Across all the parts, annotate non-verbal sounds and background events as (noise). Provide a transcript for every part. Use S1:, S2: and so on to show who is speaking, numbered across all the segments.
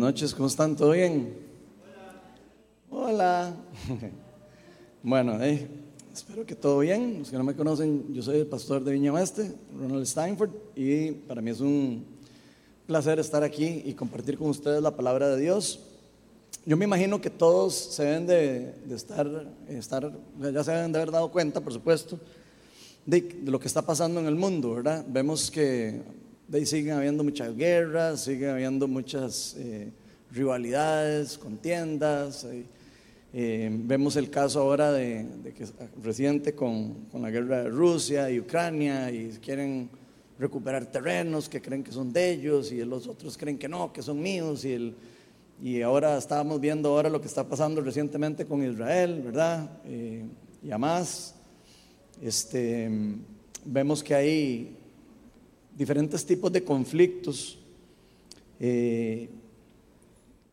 S1: noches, ¿cómo están? ¿Todo bien? Hola. (laughs) Bueno, eh, espero que todo bien. Los que no me conocen, yo soy el pastor de Viña Oeste, Ronald Steinford, y para mí es un placer estar aquí y compartir con ustedes la palabra de Dios. Yo me imagino que todos se deben de, estar, estar, ya se deben de haber dado cuenta, por supuesto, de, de, lo que está pasando en el mundo, ¿verdad? Vemos que de ahí siguen habiendo muchas guerras, siguen habiendo muchas eh, rivalidades, contiendas. Eh, eh, vemos el caso ahora de, que reciente con, con, la guerra de Rusia y Ucrania y quieren recuperar terrenos que creen que son de ellos y los otros creen que no, que son míos y, el, y ahora estábamos viendo ahora lo que está pasando recientemente con Israel, ¿verdad? y además, este, vemos que hay diferentes tipos de conflictos, eh,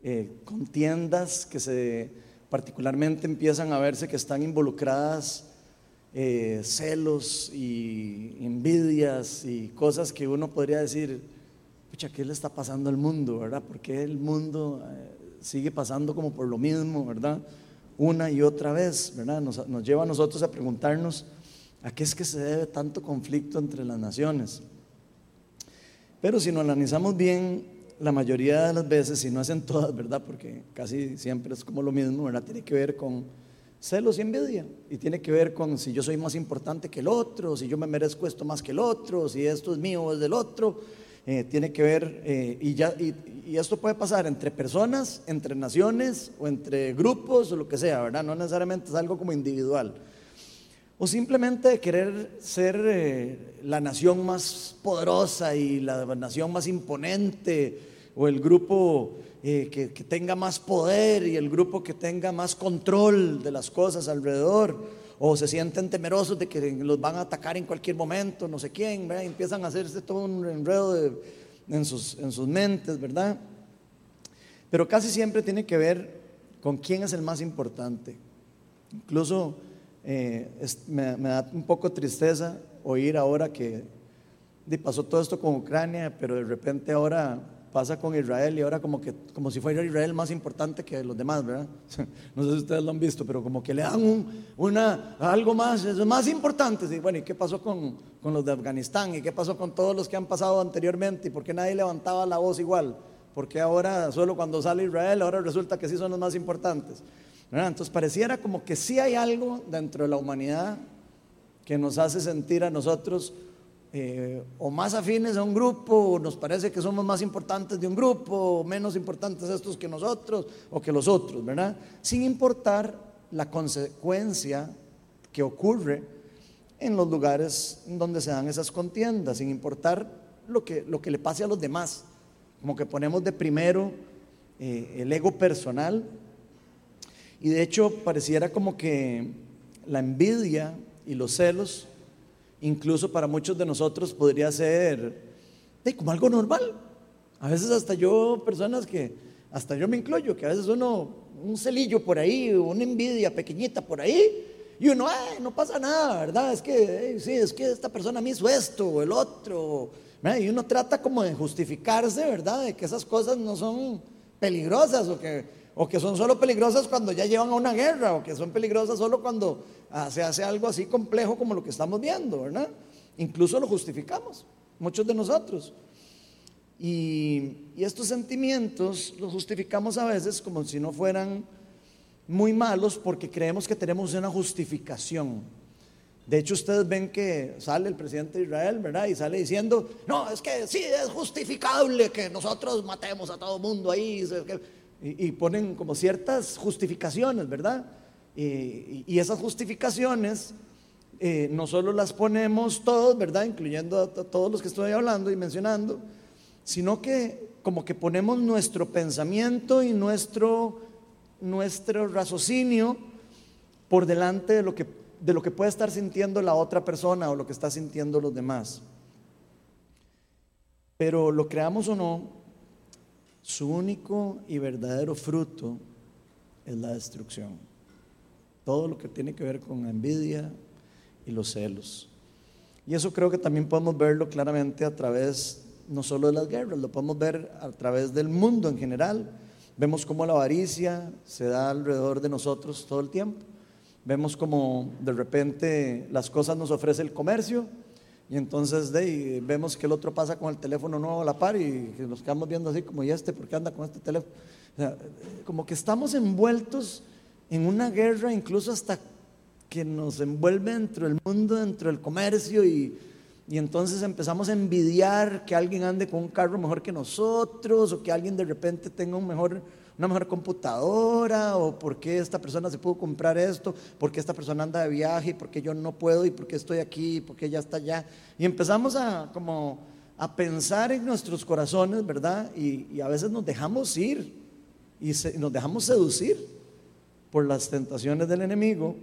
S1: eh, contiendas que se particularmente empiezan a verse que están involucradas eh, celos y envidias y cosas que uno podría decir, pucha, ¿qué le está pasando al mundo, verdad? ¿Por qué el mundo sigue pasando como por lo mismo, verdad? Una y otra vez, ¿verdad? Nos, nos lleva a nosotros a preguntarnos, ¿a qué es que se debe tanto conflicto entre las naciones? Pero si nos analizamos bien, la mayoría de las veces, si no hacen todas, ¿verdad? Porque casi siempre es como lo mismo, ¿verdad? Tiene que ver con celos y envidia. Y tiene que ver con si yo soy más importante que el otro, si yo me merezco esto más que el otro, si esto es mío o es del otro. Eh, tiene que ver, eh, y, ya, y, y, esto puede pasar entre personas, entre naciones o entre grupos o lo que sea, ¿verdad? No necesariamente es algo como individual o simplemente querer ser eh, la nación más poderosa y la nación más imponente, o el grupo eh, que, tenga más poder y el grupo que tenga más control de las cosas alrededor, o se sienten temerosos de que los van a atacar en cualquier momento, no sé quién, empiezan a hacerse todo un enredo en, sus, en sus mentes, ¿verdad? Pero casi siempre tiene que ver con quién es el más importante. Incluso eh, me, da un poco tristeza oír ahora que pasó todo esto con Ucrania, pero de repente ahora pasa con Israel y ahora como que como si fuera Israel más importante que los demás, ¿verdad? (laughs) No sé si ustedes lo han visto, pero como que le dan un, una, algo más, es más importante. Y bueno, ¿y qué pasó con, con, los de Afganistán? ¿Y qué pasó con todos los que han pasado anteriormente? ¿Y por qué nadie levantaba la voz igual? Porque ahora, solo cuando sale Israel, ahora resulta que sí son los más importantes? Entonces pareciera como que sí hay algo dentro de la humanidad que nos hace sentir a nosotros eh, o más afines a un grupo, o nos parece que somos más importantes de un grupo, o menos importantes estos que nosotros o que los otros, ¿verdad? Sin importar la consecuencia que ocurre en los lugares donde se dan esas contiendas, sin importar lo que, lo que le pase a los demás, como que ponemos de primero eh, el ego personal y de hecho pareciera como que la envidia y los celos, incluso para muchos de nosotros, podría ser como algo normal. A veces hasta yo, personas que, hasta yo me incluyo, que a veces uno, un celillo por ahí, una envidia pequeñita por ahí, y uno, no pasa nada, ¿verdad? Es que, sí, es que esta persona me hizo esto o el otro. Y uno trata como de justificarse, ¿verdad? De que esas cosas no son peligrosas o que o que son solo peligrosas cuando ya llevan a una guerra, o que son peligrosas solo cuando ah, se hace algo así complejo como lo que estamos viendo, ¿verdad? Incluso lo justificamos, muchos de nosotros. Y, estos sentimientos los justificamos a veces como si no fueran muy malos porque creemos que tenemos una justificación. De hecho, ustedes ven que sale el presidente de Israel, ¿verdad? Y sale diciendo, no, es que sí, es justificable que nosotros matemos a todo el mundo ahí y, ponen como ciertas justificaciones, ¿verdad? y esas justificaciones eh, no solo las ponemos todos, ¿verdad? Incluyendo a, todos los que estoy hablando y mencionando, sino que como que ponemos nuestro pensamiento y nuestro, nuestro raciocinio por delante de lo, que, de lo que puede estar sintiendo la otra persona o lo que está sintiendo los demás. Pero lo creamos o no, su único y verdadero fruto es la destrucción. Todo lo que tiene que ver con la envidia y los celos. Y eso creo que también podemos verlo claramente a través no solo de las guerras, lo podemos ver a través del mundo en general. Vemos cómo la avaricia se da alrededor de nosotros todo el tiempo. Vemos como de repente las cosas nos ofrece el comercio y entonces de vemos que el otro pasa con el teléfono nuevo a la par y nos quedamos viendo así como, ¿y este por qué anda con este teléfono? como que estamos envueltos en una guerra incluso hasta que nos envuelve dentro del mundo, dentro del comercio y, y entonces empezamos a envidiar que alguien ande con un carro mejor que nosotros o que alguien de repente tenga un mejor, una mejor computadora o por qué esta persona se pudo comprar esto, por qué esta persona anda de viaje, por qué yo no puedo y por qué estoy aquí, y por qué ella está allá. Y empezamos a como a pensar en nuestros corazones, ¿verdad? Y, a veces nos dejamos ir y nos dejamos seducir por las tentaciones del enemigo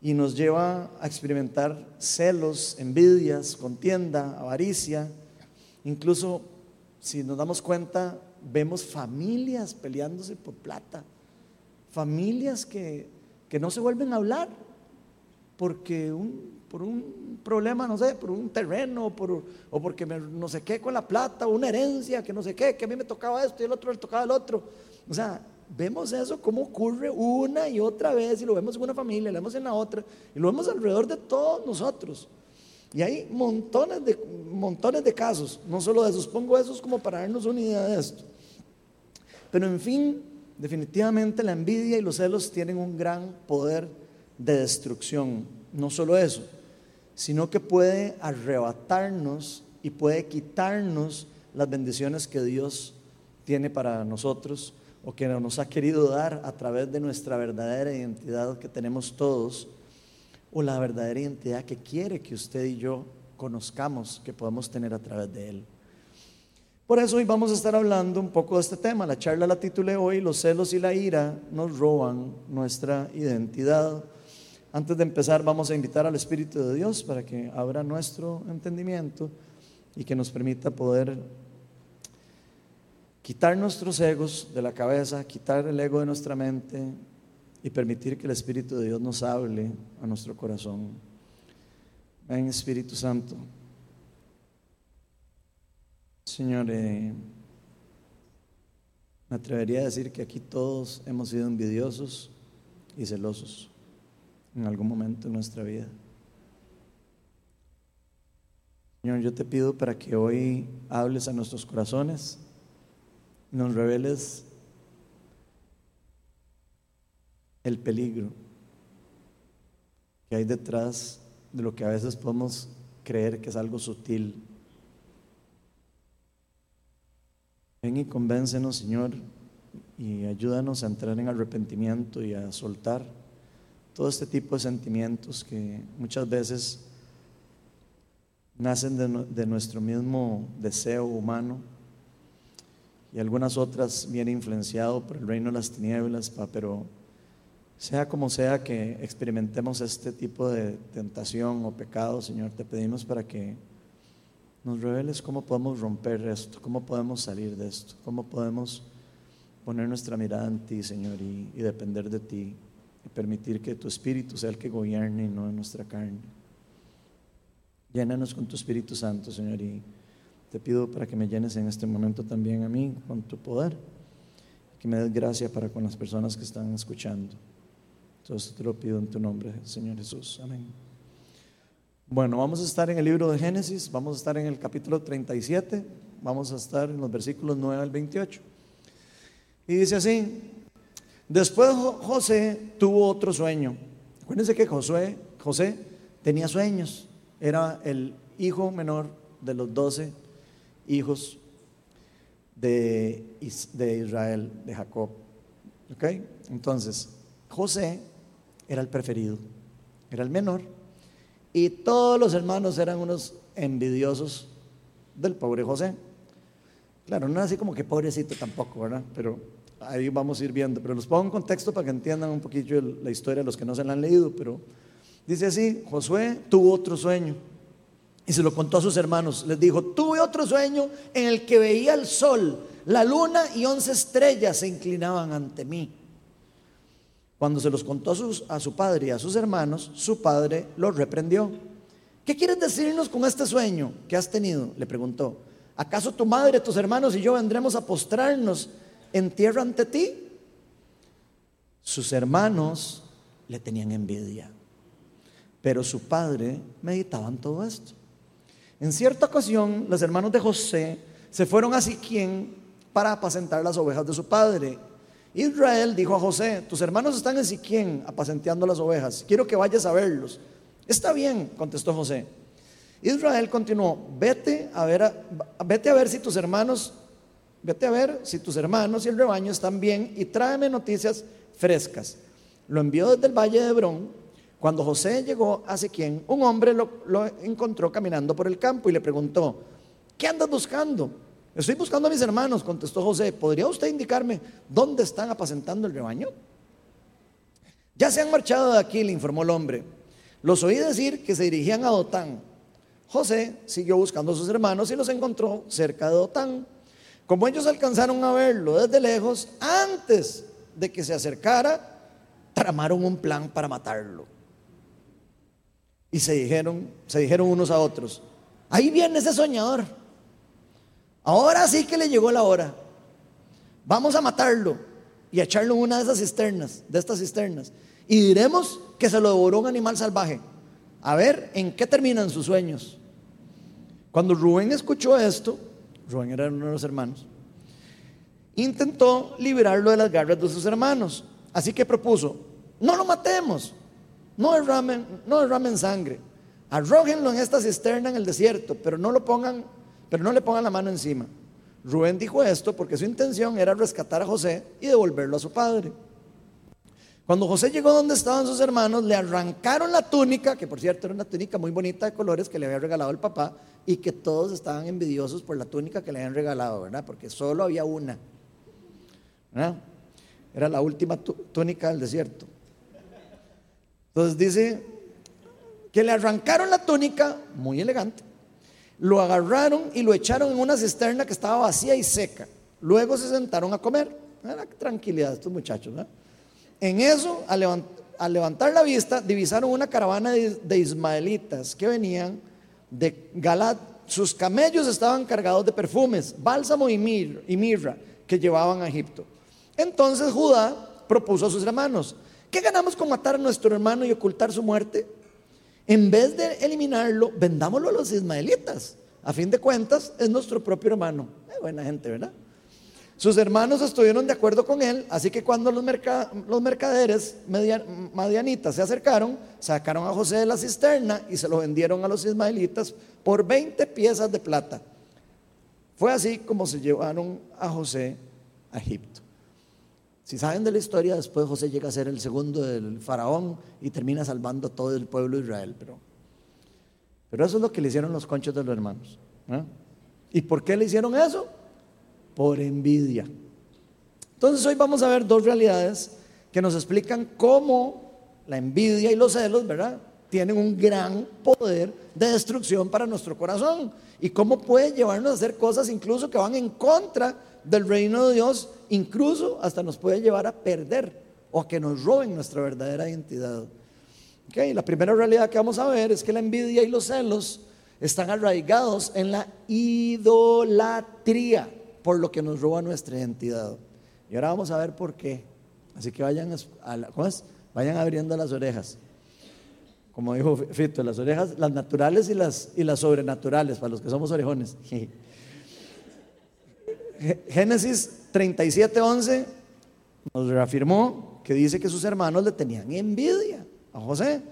S1: y nos lleva a experimentar celos, envidias, contienda, avaricia. Incluso, si nos damos cuenta, vemos familias peleándose por plata, familias que, no se vuelven a hablar porque por un problema, no sé, por un terreno, por, o porque no sé qué con la plata, una herencia, que no sé qué, que a mí me tocaba esto y el otro le tocaba el otro. O sea, vemos eso como ocurre una y otra vez y lo vemos en una familia, lo vemos en la otra y lo vemos alrededor de todos nosotros. Y hay montones de, montones de casos, no solo de esos, pongo esos como para darnos una idea de esto. Pero en fin, definitivamente la envidia y los celos tienen un gran poder de destrucción. No solo eso, sino que puede arrebatarnos y puede quitarnos las bendiciones que Dios tiene para nosotros o que nos ha querido dar a través de nuestra verdadera identidad que tenemos todos, o la verdadera identidad que quiere que usted y yo conozcamos, que podemos tener a través de Él. Por eso hoy vamos a estar hablando un poco de este tema. La charla la titulé hoy, Los celos y la ira nos roban nuestra identidad. Antes de empezar vamos a invitar al Espíritu de Dios para que abra nuestro entendimiento y que nos permita poder quitar nuestros egos de la cabeza, quitar el ego de nuestra mente y permitir que el Espíritu de Dios nos hable a nuestro corazón. Ven Espíritu Santo. Señor, eh, me atrevería a decir que aquí todos hemos sido envidiosos y celosos en algún momento de nuestra vida. Señor, yo te pido para que hoy hables a nuestros corazones nos reveles el peligro que hay detrás de lo que a veces podemos creer que es algo sutil. Ven y convéncenos, Señor, y ayúdanos a entrar en arrepentimiento y a soltar todo este tipo de sentimientos que muchas veces nacen de, de nuestro mismo deseo humano. Y algunas otras vienen influenciado por el reino de las tinieblas, pero sea como sea que experimentemos este tipo de tentación o pecado, Señor, te pedimos para que nos reveles cómo podemos romper esto, cómo podemos salir de esto, cómo podemos poner nuestra mirada en ti, Señor, y, y depender de ti y permitir que tu Espíritu sea el que gobierne y no nuestra carne. Llénanos con tu Espíritu Santo, Señor, y te pido para que me llenes en este momento también a mí con tu poder, que me des gracia para con las personas que están escuchando. Entonces te lo pido en tu nombre, Señor Jesús. Amén. Bueno, vamos a estar en el libro de Génesis, vamos a estar en el capítulo 37, vamos a estar en los versículos 9 al 28. Y dice así, después José tuvo otro sueño. Acuérdense que Josué, José tenía sueños, era el hijo menor de los doce hijos de, de Israel, de Jacob. ¿Ok? Entonces, José era el preferido, era el menor, y todos los hermanos eran unos envidiosos del pobre José. Claro, no así como que pobrecito tampoco, ¿verdad? Pero ahí vamos a ir viendo. Pero los pongo en contexto para que entiendan un poquito la historia los que no se la han leído. Pero dice así: Josué tuvo otro sueño. Y se lo contó a sus hermanos. Les dijo, tuve otro sueño en el que veía el sol, la luna y once estrellas se inclinaban ante mí. Cuando se los contó a, su padre y a sus hermanos, su padre los reprendió. ¿Qué quieres decirnos con este sueño que has tenido? Le preguntó. ¿Acaso tu madre, tus hermanos y yo vendremos a postrarnos en tierra ante ti? Sus hermanos le tenían envidia, pero su padre meditaba en todo esto. En cierta ocasión, los hermanos de José se fueron a Siquien para apacentar las ovejas de su padre. Israel dijo a José, tus hermanos están en Siquien apacenteando las ovejas, quiero que vayas a verlos. Está bien, contestó José. Israel continuó, vete a ver, vete a ver si tus hermanos, vete a ver si tus hermanos y el rebaño están bien y tráeme noticias frescas. Lo envió desde el valle de Hebrón. Cuando José llegó a Siquén, un hombre lo, lo encontró caminando por el campo y le preguntó, ¿qué andas buscando? Estoy buscando a mis hermanos, contestó José. ¿Podría usted indicarme dónde están apacentando el rebaño? Ya se han marchado de aquí, le informó el hombre. Los oí decir que se dirigían a Dotán. José siguió buscando a sus hermanos y los encontró cerca de Dotán. Como ellos alcanzaron a verlo desde lejos, antes de que se acercara, tramaron un plan para matarlo. Y se dijeron, se dijeron unos a otros, ahí viene ese soñador. Ahora sí que le llegó la hora. Vamos a matarlo y a echarlo en una de esas cisternas, de estas cisternas. Y diremos que se lo devoró un animal salvaje. A ver en qué terminan sus sueños. Cuando Rubén escuchó esto, Rubén era uno de los hermanos, intentó liberarlo de las garras de sus hermanos. Así que propuso, no lo matemos, no derramen, no derramen sangre, arrójenlo en esta cisterna en el desierto, pero no lo pongan, pero no le pongan la mano encima. Rubén dijo esto porque su intención era rescatar a José y devolverlo a su padre. Cuando José llegó donde estaban sus hermanos, le arrancaron la túnica, que por cierto era una túnica muy bonita de colores que le había regalado el papá, y que todos estaban envidiosos por la túnica que le habían regalado, ¿verdad? Porque solo había una. ¿verdad? Era la última túnica del desierto. Entonces dice que le arrancaron la túnica, muy elegante, lo agarraron y lo echaron en una cisterna que estaba vacía y seca. Luego se sentaron a comer. Era tranquilidad estos muchachos. En eso, al, levantar la vista, divisaron una caravana de, ismaelitas que venían de Galat. Sus camellos estaban cargados de perfumes, bálsamo y mirra que llevaban a Egipto. Entonces Judá propuso a sus hermanos, ¿qué ganamos con matar a nuestro hermano y ocultar su muerte? En vez de eliminarlo, vendámoslo a los ismaelitas. A fin de cuentas, es nuestro propio hermano. buena gente, ¿verdad? Sus hermanos estuvieron de acuerdo con él, así que cuando los, mercaderes madianitas se acercaron, sacaron a José de la cisterna y se lo vendieron a los ismaelitas por 20 piezas de plata. Fue así como se llevaron a José a Egipto. Si saben de la historia, después José llega a ser el segundo del faraón y termina salvando a todo el pueblo de Israel. Pero, pero eso es lo que le hicieron los conchos de los hermanos. ¿eh? ¿Y por qué le hicieron eso? por envidia. Entonces hoy vamos a ver dos realidades que nos explican cómo la envidia y los celos, ¿verdad? Tienen un gran poder de destrucción para nuestro corazón y cómo puede llevarnos a hacer cosas incluso que van en contra del reino de Dios, incluso hasta nos puede llevar a perder o a que nos roben nuestra verdadera identidad. Okay, la primera realidad que vamos a ver es que la envidia y los celos están arraigados en la idolatría por lo que nos roba nuestra identidad. Y ahora vamos a ver por qué. Así que vayan, a, vayan abriendo las orejas. Como dijo Fito, las orejas, las naturales y las, y las sobrenaturales, para los que somos orejones. (laughs) Génesis 37, 11 nos reafirmó que dice que sus hermanos le tenían envidia a José,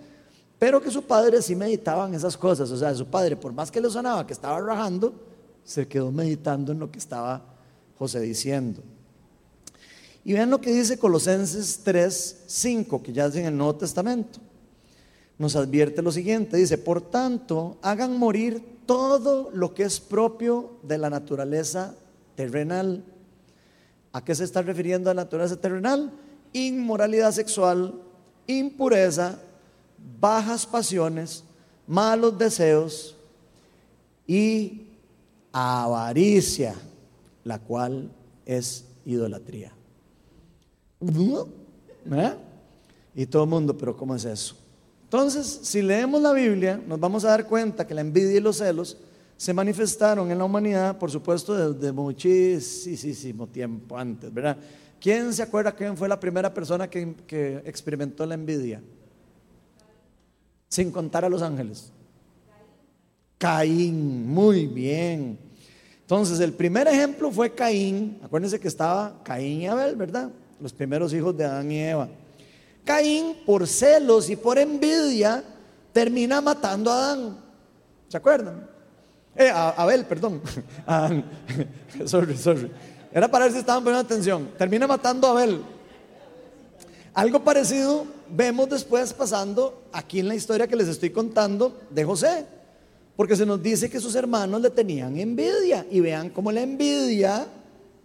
S1: pero que su padre sí meditaba en esas cosas. O sea, su padre, por más que le sonaba que estaba rajando, se quedó meditando en lo que estaba José diciendo. Y vean lo que dice Colosenses 3, 5, que ya es en el Nuevo Testamento. Nos advierte lo siguiente, dice, por tanto, hagan morir todo lo que es propio de la naturaleza terrenal. ¿A qué se está refiriendo a la naturaleza terrenal? Inmoralidad sexual, impureza, bajas pasiones, malos deseos y avaricia, la cual es idolatría. ¿Eh? Y todo el mundo, pero ¿cómo es eso? Entonces, si leemos la Biblia, nos vamos a dar cuenta que la envidia y los celos se manifestaron en la humanidad, por supuesto, desde muchísimo tiempo antes, ¿verdad? ¿Quién se acuerda quién fue la primera persona que, que experimentó la envidia? Sin contar a los ángeles. Caín, muy bien. Entonces, el primer ejemplo fue Caín. Acuérdense que estaba Caín y Abel, ¿verdad? Los primeros hijos de Adán y Eva. Caín, por celos y por envidia, termina matando a Adán. ¿Se acuerdan? Eh, Abel, perdón. (laughs) (laughs) sorry, sorry. Era para ver si estaban poniendo atención. Termina matando a Abel. Algo parecido vemos después pasando aquí en la historia que les estoy contando de José. Porque se nos dice que sus hermanos le tenían envidia. Y vean cómo la envidia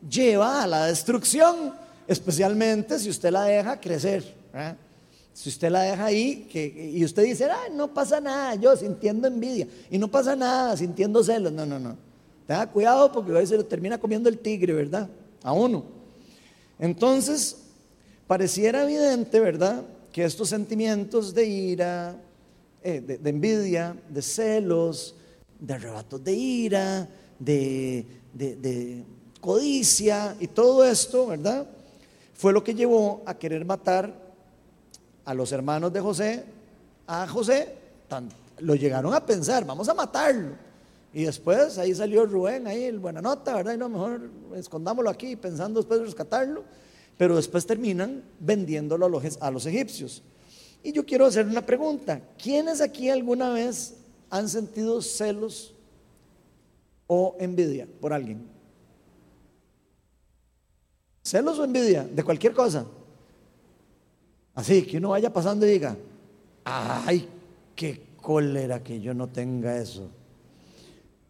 S1: lleva a la destrucción. Especialmente si usted la deja crecer. ¿eh? Si usted la deja ahí y usted dice, no pasa nada, yo sintiendo envidia. Y no pasa nada, sintiendo celos. No, no, no. Tenga cuidado porque se lo termina comiendo el tigre, ¿verdad? A uno. Entonces, pareciera evidente, ¿verdad? Que estos sentimientos de ira, eh, de, envidia, de celos, de arrebatos de ira, de, de codicia y todo esto, ¿verdad? Fue lo que llevó a querer matar a los hermanos de José, a José, lo llegaron a pensar, vamos a matarlo. Y después ahí salió Rubén, ahí el buena nota, ¿verdad? Y lo mejor escondámoslo aquí pensando después de rescatarlo. Pero después terminan vendiéndolo a los, a los egipcios. Y yo quiero hacer una pregunta. ¿Quiénes aquí alguna vez han sentido celos o envidia por alguien? ¿Celos o envidia? De cualquier cosa. Así que uno vaya pasando y diga, ay, qué cólera que yo no tenga eso.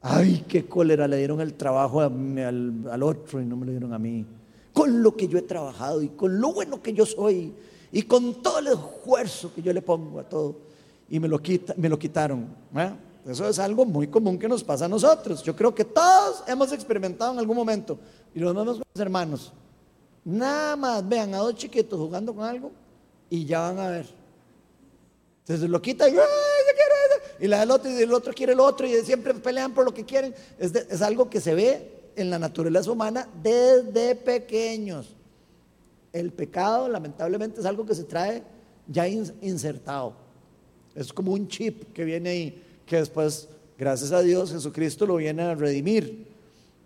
S1: Ay, qué cólera le dieron el trabajo al, otro y no me lo dieron a mí. Con lo que yo he trabajado y con lo bueno que yo soy y con todo el esfuerzo que yo le pongo a todo. Y me lo, quita, me lo quitaron. Eso es algo muy común que nos pasa a nosotros. Yo creo que todos hemos experimentado en algún momento. Y los mismos hermanos. Nada más vean a dos chiquitos jugando con algo y ya van a ver. Entonces lo quita y, y la del otro y el otro quiere el otro y siempre pelean por lo que quieren. Es, es algo que se ve en la naturaleza humana desde pequeños. El pecado lamentablemente es algo que se trae ya insertado. Es como un chip que viene ahí, que después, gracias a Dios, Jesucristo lo viene a redimir.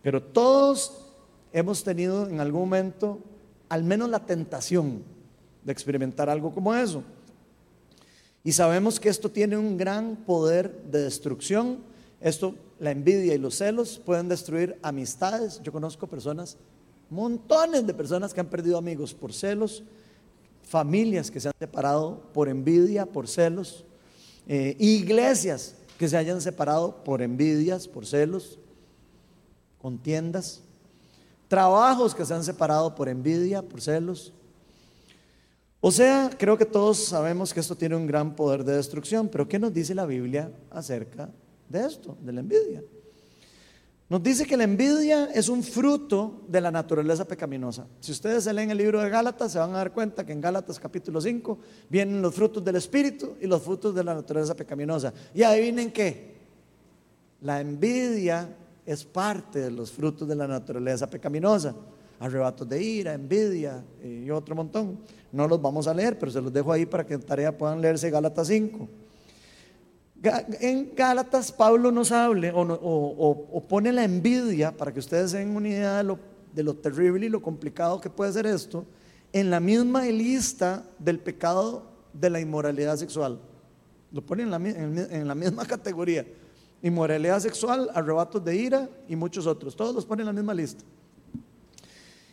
S1: Pero todos hemos tenido en algún momento al menos la tentación de experimentar algo como eso. Y sabemos que esto tiene un gran poder de destrucción. Esto, la envidia y los celos pueden destruir amistades. Yo conozco personas, montones de personas que han perdido amigos por celos, familias que se han separado por envidia, por celos, eh, iglesias que se hayan separado por envidias, por celos, contiendas, trabajos que se han separado por envidia, por celos, o sea, creo que todos sabemos que esto tiene un gran poder de destrucción, pero ¿qué nos dice la Biblia acerca de esto, de la envidia? Nos dice que la envidia es un fruto de la naturaleza pecaminosa. Si ustedes leen el libro de Gálatas, se van a dar cuenta que en Gálatas capítulo 5 vienen los frutos del Espíritu y los frutos de la naturaleza pecaminosa. Y adivinen qué, la envidia es parte de los frutos de la naturaleza pecaminosa arrebatos de ira, envidia y otro montón. No los vamos a leer, pero se los dejo ahí para que en tarea puedan leerse Gálatas 5. En Gálatas Pablo nos hable o, pone la envidia para que ustedes den una idea de lo, terrible y lo complicado que puede ser esto, en la misma lista del pecado de la inmoralidad sexual. Lo pone en la, en la misma categoría. Inmoralidad sexual, arrebatos de ira y muchos otros. Todos los pone en la misma lista.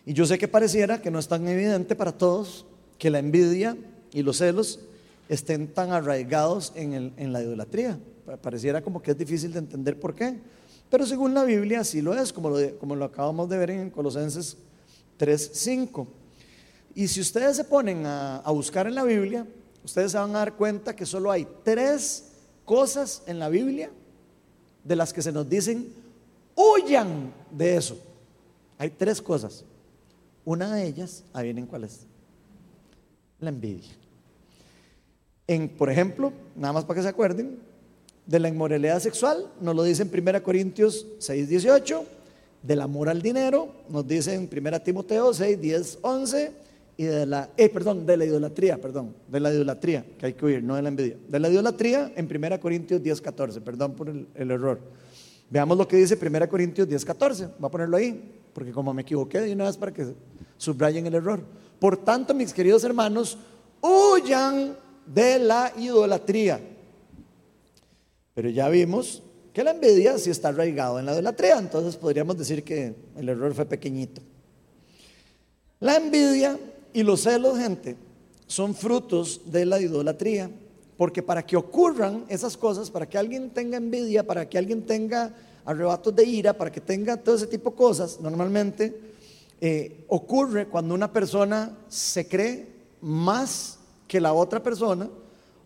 S1: Y yo sé que pareciera que no es tan evidente para todos que la envidia y los celos estén tan arraigados en, la idolatría. Pareciera como que es difícil de entender por qué. Pero según la Biblia sí lo es, como lo, acabamos de ver en Colosenses 3.5. Y si ustedes se ponen a, a buscar en la Biblia, ustedes se van a dar cuenta que solo hay tres cosas en la Biblia de las que se nos dicen, huyan de eso. Hay tres cosas. Una de ellas, ahí vienen cuáles. La envidia. En, por ejemplo, nada más para que se acuerden, de la inmoralidad sexual, nos lo dice en 1 Corintios 6, 18, del amor al dinero, nos dice en 1 Timoteo 6, 10, 11, y de la, eh, de la idolatría, perdón, de la idolatría, que hay que huir, no de la envidia. De la idolatría en 1 Corintios 10, 14, perdón por el, el error. Veamos lo que dice 1 Corintios 10, 14, voy a ponerlo ahí, porque como me equivoqué de una vez para que subrayen el error. Por tanto, mis queridos hermanos, huyan de la idolatría. Pero ya vimos que la envidia sí está arraigado en la idolatría, entonces podríamos decir que el error fue pequeñito. La envidia y los celos, gente, son frutos de la idolatría, porque para que ocurran esas cosas, para que alguien tenga envidia, para que alguien tenga arrebatos de ira, para que tenga todo ese tipo de cosas, normalmente eh, ocurre cuando una persona se cree más que la otra persona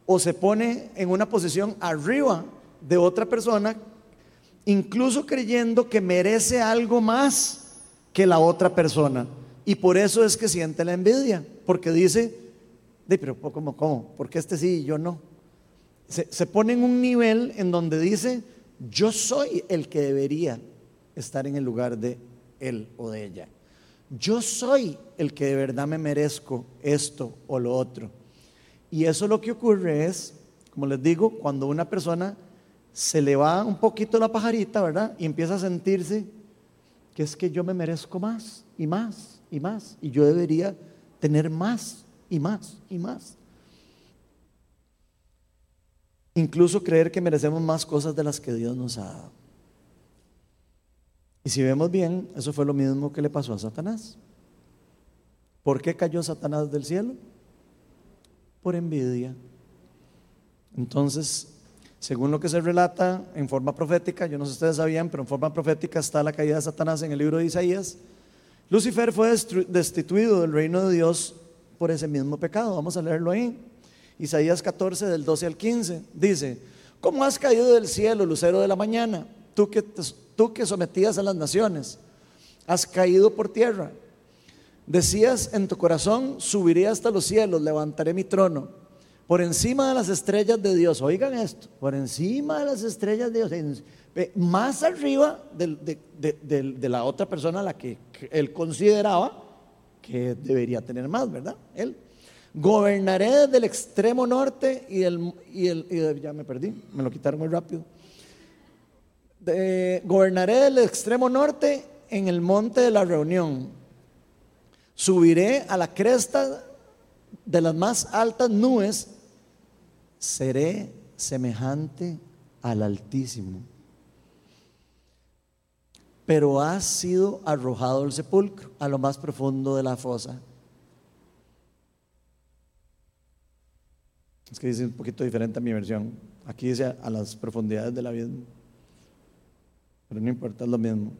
S1: o se pone en una posición arriba de otra persona, incluso creyendo que merece algo más que la otra persona. Y por eso es que siente la envidia, porque dice, pero ¿cómo, cómo? ¿Por qué este sí y yo no? Se, se pone en un nivel en donde dice, yo soy el que debería estar en el lugar de él o de ella. Yo soy el que de verdad me merezco esto o lo otro. Y eso lo que ocurre es, como les digo, cuando una persona se le va un poquito la pajarita, ¿verdad? Y empieza a sentirse que es que yo me merezco más y más y más. Y yo debería tener más y más y más. Incluso creer que merecemos más cosas de las que Dios nos ha dado. Y si vemos bien, eso fue lo mismo que le pasó a Satanás. ¿Por qué cayó Satanás del cielo? Por envidia. Entonces, según lo que se relata en forma profética, yo no sé si ustedes sabían, pero en forma profética está la caída de Satanás en el libro de Isaías. Lucifer fue destituido del reino de Dios por ese mismo pecado. Vamos a leerlo ahí. Isaías 14 del 12 al 15 dice, ¿cómo has caído del cielo, lucero de la mañana? Tú que, tú que sometías a las naciones, has caído por tierra. Decías en tu corazón, subiré hasta los cielos, levantaré mi trono por encima de las estrellas de Dios. Oigan esto, por encima de las estrellas de Dios, más arriba de, la otra persona a la que él consideraba que debería tener más, ¿verdad? Él. Gobernaré desde el extremo norte y y el ya me perdí, me lo quitaron muy rápido. Gobernaré del extremo norte en el monte de la reunión. Subiré a la cresta de las más altas nubes seré semejante al Altísimo. Pero has sido arrojado al sepulcro, a lo más profundo de la fosa. Es que dice un poquito diferente a mi versión. Aquí dice a las profundidades de la vida. Pero no importa, es lo mismo.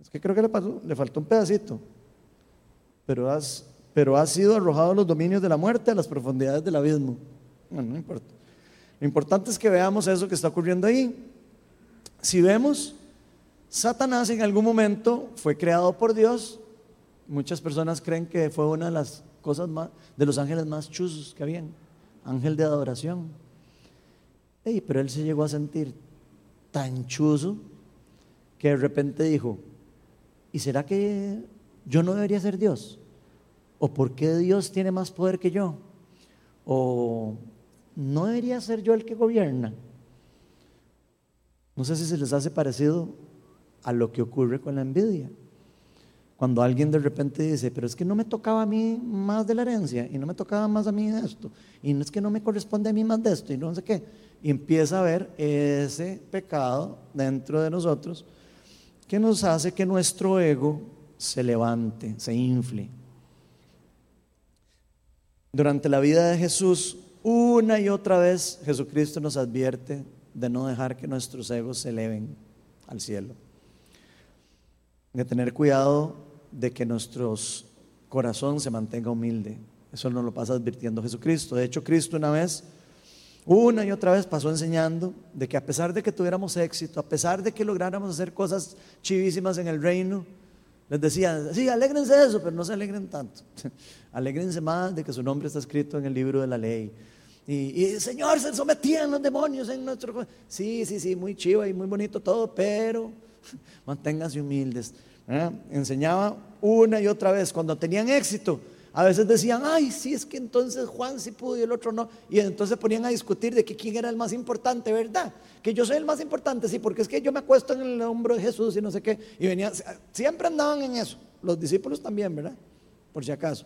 S1: Es que creo que le, pasó, le faltó un pedacito. Pero has, pero has sido arrojado a los dominios de la muerte, a las profundidades del abismo. Bueno, no importa. Lo importante es que veamos eso que está ocurriendo ahí. Si vemos, Satanás en algún momento fue creado por Dios. Muchas personas creen que fue una de las cosas más, de los ángeles más chuzos que habían. Ángel de adoración. pero él se llegó a sentir tan chuzo que de repente dijo, ¿y será que yo no debería ser Dios? ¿O por qué Dios tiene más poder que yo? ¿O ¿no debería ser yo el que gobierna? No sé si se les hace parecido a lo que ocurre con la envidia. Cuando alguien de repente dice, pero es que no me tocaba a mí más de la herencia y no me tocaba más a mí esto y no es que no me corresponde a mí más de esto y no sé qué. Y empieza a ver ese pecado dentro de nosotros que nos hace que nuestro ego se levante, se infle. Durante la vida de Jesús una y otra vez Jesucristo nos advierte de no dejar que nuestros egos se eleven al cielo. De tener cuidado de que nuestro corazón se mantenga humilde. Eso nos lo pasa advirtiendo Jesucristo. De hecho, Cristo una vez, una y otra vez pasó enseñando de que a pesar de que tuviéramos éxito, a pesar de que lográramos hacer cosas chivísimas en el reino, les decía, sí, alégrense de eso, pero no se alegren tanto. (laughs) alégrense más de que su nombre está escrito en el libro de la ley Y, y, Señor, se sometían los demonios en nuestro... Sí, sí, sí, muy chivo y muy bonito todo, pero (laughs) manténganse humildes. Enseñaba una y otra vez, cuando tenían éxito, a veces decían, ay, sí, es que entonces Juan sí pudo y el otro no. Y entonces ponían a discutir de que quién era el más importante, ¿verdad? Que yo soy el más importante, sí, porque es que yo me acuesto en el hombro de Jesús y no sé qué. Y venían, siempre andaban en eso. Los discípulos también, ¿verdad? Por si acaso.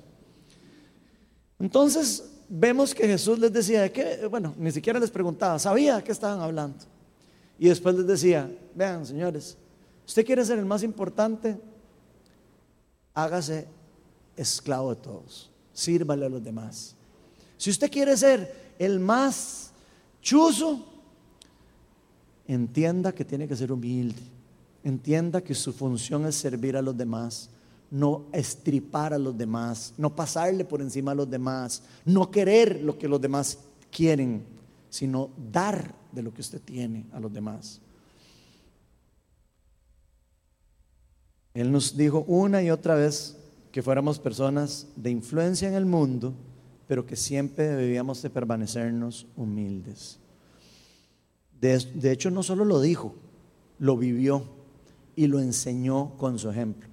S1: Entonces vemos que Jesús les decía, que, bueno, ni siquiera les preguntaba, sabía qué estaban hablando. Y después les decía, vean, señores, usted quiere ser el más importante, hágase esclavo de todos, sírvale a los demás. Si usted quiere ser el más chuzo, entienda que tiene que ser humilde, entienda que su función es servir a los demás, no estripar a los demás, no pasarle por encima a los demás, no querer lo que los demás quieren, sino dar de lo que usted tiene a los demás. Él nos dijo una y otra vez que fuéramos personas de influencia en el mundo, pero que siempre debíamos de permanecernos humildes. De, hecho, no solo lo dijo, lo vivió y lo enseñó con su ejemplo.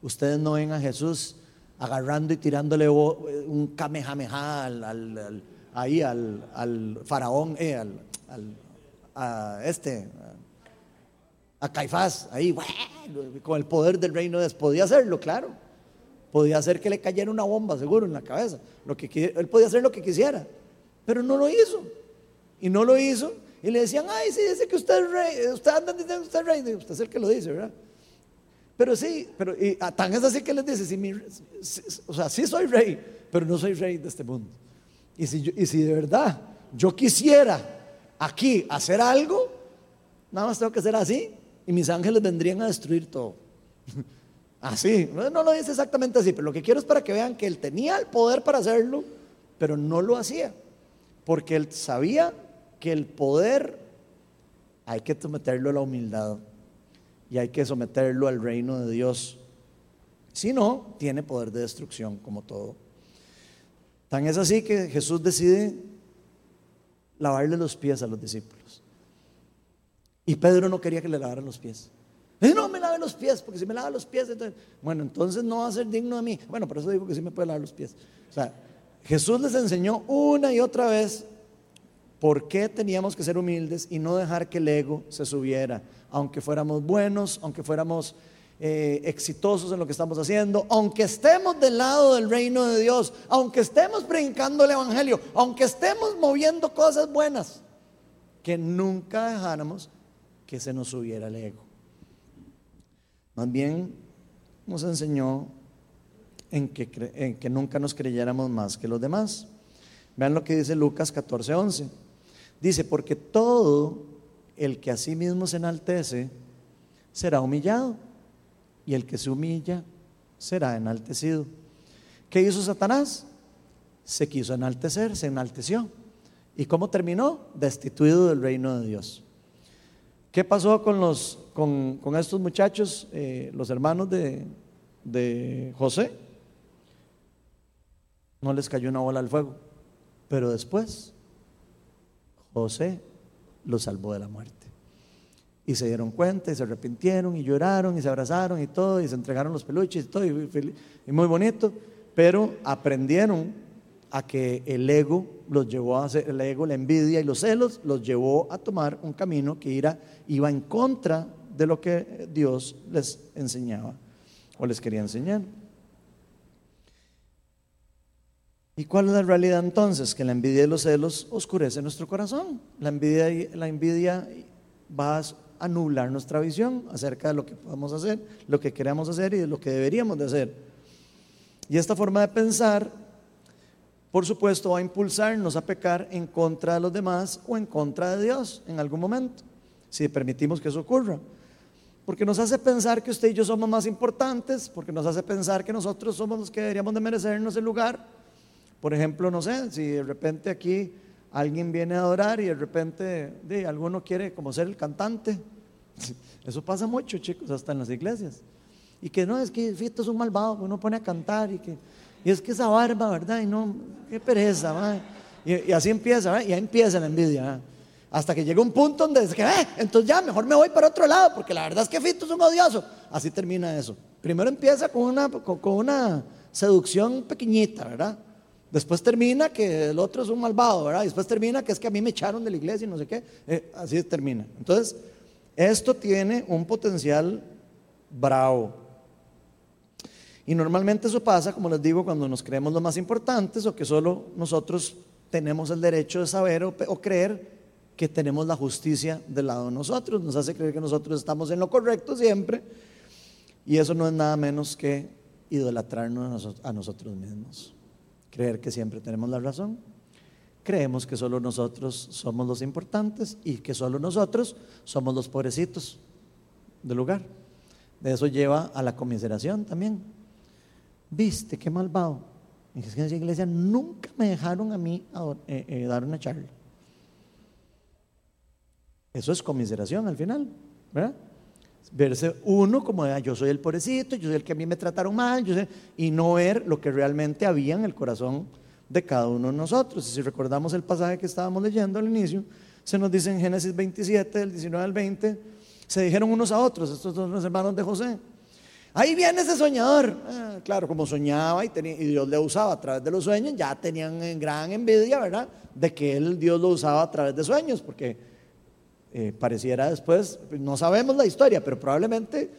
S1: Ustedes no ven a Jesús agarrando y tirándole un kamehameha al, ahí al, faraón, eh, al, a este, a Caifás, ahí, con el poder del reino de. Podía hacerlo, claro. Podía hacer que le cayera una bomba, seguro, en la cabeza. Lo que, él podía hacer lo que quisiera, pero no lo hizo. Y no lo hizo. Y le decían, ay, sí, dice que usted es rey. Usted anda diciendo que usted es rey. Usted es el que lo dice, ¿verdad? Pero sí, pero y, tan es así que les dice, o sea, sí soy rey, pero no soy rey de este mundo. Y si, y si de verdad yo quisiera aquí hacer algo, nada más tengo que hacer así y mis ángeles vendrían a destruir todo. (laughs) Así, no, lo dice exactamente así, pero lo que quiero es para que vean que él tenía el poder para hacerlo, pero no lo hacía, porque él sabía que el poder hay que someterlo a la humildad y hay que someterlo al reino de Dios. Si no, tiene poder de destrucción como todo. Tan es así que Jesús decide lavarle los pies a los discípulos. Y Pedro no quería que le lavaran los pies no me lave los pies, porque si me lava los pies, entonces, bueno, entonces no va a ser digno de mí. Bueno, por eso digo que sí me puede lavar los pies. O sea, Jesús les enseñó una y otra vez por qué teníamos que ser humildes y no dejar que el ego se subiera, aunque fuéramos buenos, aunque fuéramos eh, exitosos en lo que estamos haciendo, aunque estemos del lado del reino de Dios, aunque estemos predicando el Evangelio, aunque estemos moviendo cosas buenas, que nunca dejáramos que se nos subiera el ego. Más bien nos enseñó en que, que nunca nos creyéramos más que los demás. Vean lo que dice Lucas 14:11. Dice, porque todo el que a sí mismo se enaltece será humillado, y el que se humilla será enaltecido. ¿Qué hizo Satanás? Se quiso enaltecer, se enalteció. ¿Y cómo terminó? Destituido del reino de Dios. ¿Qué pasó con, los, con, estos muchachos, eh, los hermanos de, de José? No les cayó una bola al fuego, pero después José los salvó de la muerte. Y se dieron cuenta y se arrepintieron y lloraron y se abrazaron y todo y se entregaron los peluches y todo y, y muy bonito, pero aprendieron a que el ego los llevó a hacer, el ego, la envidia y los celos los llevó a tomar un camino que iba, iba en contra de lo que Dios les enseñaba o les quería enseñar. ¿Y cuál es la realidad entonces? Que la envidia y los celos oscurece nuestro corazón. La envidia, la envidia va a anular nuestra visión acerca de lo que podemos hacer, lo que queremos hacer y de lo que deberíamos de hacer. Y esta forma de pensar por supuesto, va a impulsarnos a pecar en contra de los demás o en contra de Dios en algún momento, si permitimos que eso ocurra. Porque nos hace pensar que usted y yo somos más importantes, porque nos hace pensar que nosotros somos los que deberíamos de merecernos el lugar. Por ejemplo, no sé, si de repente aquí alguien viene a adorar y de repente de, alguno quiere como ser el cantante. (laughs) Eso pasa mucho, chicos, hasta en las iglesias. Y que no, es que Fito es un malvado, uno pone a cantar y que y es que esa barba, ¿verdad? Y no, qué pereza, Y, así empieza, y ya empieza la envidia. Hasta que llega un punto donde dice eh, entonces ya, mejor me voy para otro lado, porque la verdad es que Fito es un odioso. Así termina eso. Primero empieza con una, con, una seducción pequeñita, ¿verdad? Después termina que el otro es un malvado, ¿verdad? Después termina que es que a mí me echaron de la iglesia y no sé qué. Eh, así termina. Entonces, esto tiene un potencial bravo. Y normalmente eso pasa, como les digo, cuando nos creemos los más importantes o que solo nosotros tenemos el derecho de saber o, creer que tenemos la justicia del lado de nosotros. Nos hace creer que nosotros estamos en lo correcto siempre. Y eso no es nada menos que idolatrarnos a nosotros mismos. Creer que siempre tenemos la razón. Creemos que solo nosotros somos los importantes y que solo nosotros somos los pobrecitos del lugar. De eso lleva a la comiseración también. Viste, qué malvado. En esa iglesia nunca me dejaron a mí eh, eh, dar una charla. Eso es comiseración al final, ¿verdad? Verse uno como yo soy el pobrecito, yo soy el que a mí me trataron mal, y no ver lo que realmente había en el corazón de cada uno de nosotros. Y si recordamos el pasaje que estábamos leyendo al inicio, se nos dice en Génesis 27, del 19 al 20, se dijeron unos a otros, estos dos los hermanos de José. Ahí viene ese soñador. Ah, claro, como soñaba y, Dios le usaba a través de los sueños, ya tenían gran envidia, ¿verdad? De que él, Dios lo usaba a través de sueños, porque eh, pareciera después, no sabemos la historia, pero probablemente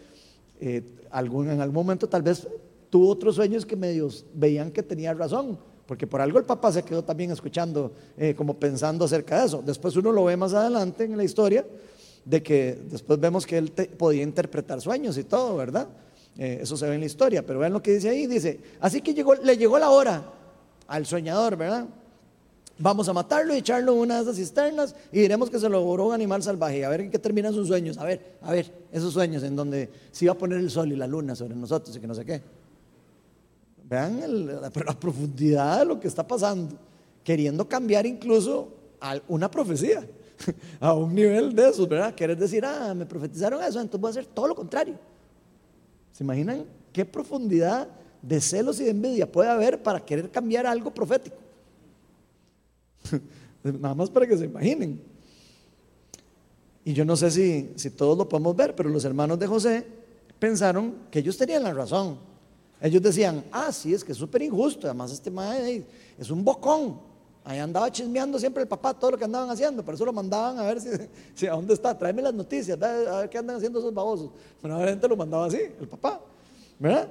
S1: eh, algún, en algún momento tal vez tuvo otros sueños que medios veían que tenía razón, porque por algo el papá se quedó también escuchando, eh, como pensando acerca de eso. Después uno lo ve más adelante en la historia, de que después vemos que él podía interpretar sueños y todo, ¿verdad? Eh, eso se ve en la historia, pero vean lo que dice ahí, dice, así que llegó, le llegó la hora al soñador, ¿verdad? Vamos a matarlo y echarlo en una de esas cisternas y diremos que se lo logró un animal salvaje. A ver en qué terminan sus sueños. A ver, a ver, esos sueños en donde se iba a poner el sol y la luna sobre nosotros y que no sé qué. Vean la, profundidad de lo que está pasando. Queriendo cambiar incluso a una profecía, (laughs) a un nivel de eso, ¿verdad? Quieres decir, ah, me profetizaron eso, entonces voy a hacer todo lo contrario. ¿Se imaginan qué profundidad de celos y de envidia puede haber para querer cambiar algo profético? (laughs) Nada más para que se imaginen. Y yo no sé si, si todos lo podemos ver, pero los hermanos de José pensaron que ellos tenían la razón. Ellos decían, ah, sí, es que es súper injusto, además este madre es un bocón. Ahí andaba chismeando siempre el papá todo lo que andaban haciendo, por eso lo mandaban a ver (laughs) si, a dónde está, tráeme las noticias, a ver qué andan haciendo esos babosos. Bueno, obviamente lo mandaba así, el papá, ¿verdad?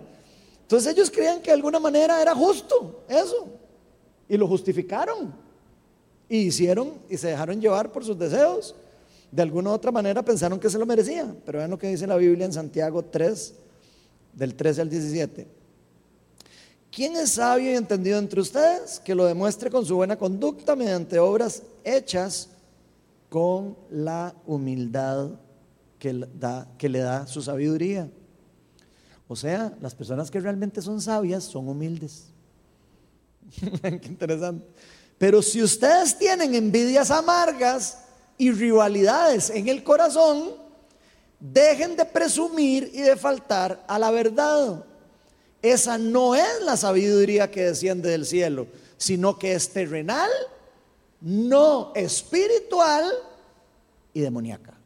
S1: Entonces ellos creían que de alguna manera era justo eso, y lo justificaron, y hicieron y se dejaron llevar por sus deseos. De alguna u otra manera pensaron que se lo merecía, pero vean lo que dice la Biblia en Santiago 3, del 13 al 17. ¿Quién es sabio y entendido entre ustedes? Que lo demuestre con su buena conducta mediante obras hechas con la humildad que, le da su sabiduría. O sea, las personas que realmente son sabias son humildes. (laughs) Qué interesante. Pero si ustedes tienen envidias amargas y rivalidades en el corazón, dejen de presumir y de faltar a la verdad. Esa no es la sabiduría que desciende del cielo, sino que es terrenal, no espiritual y demoníaca.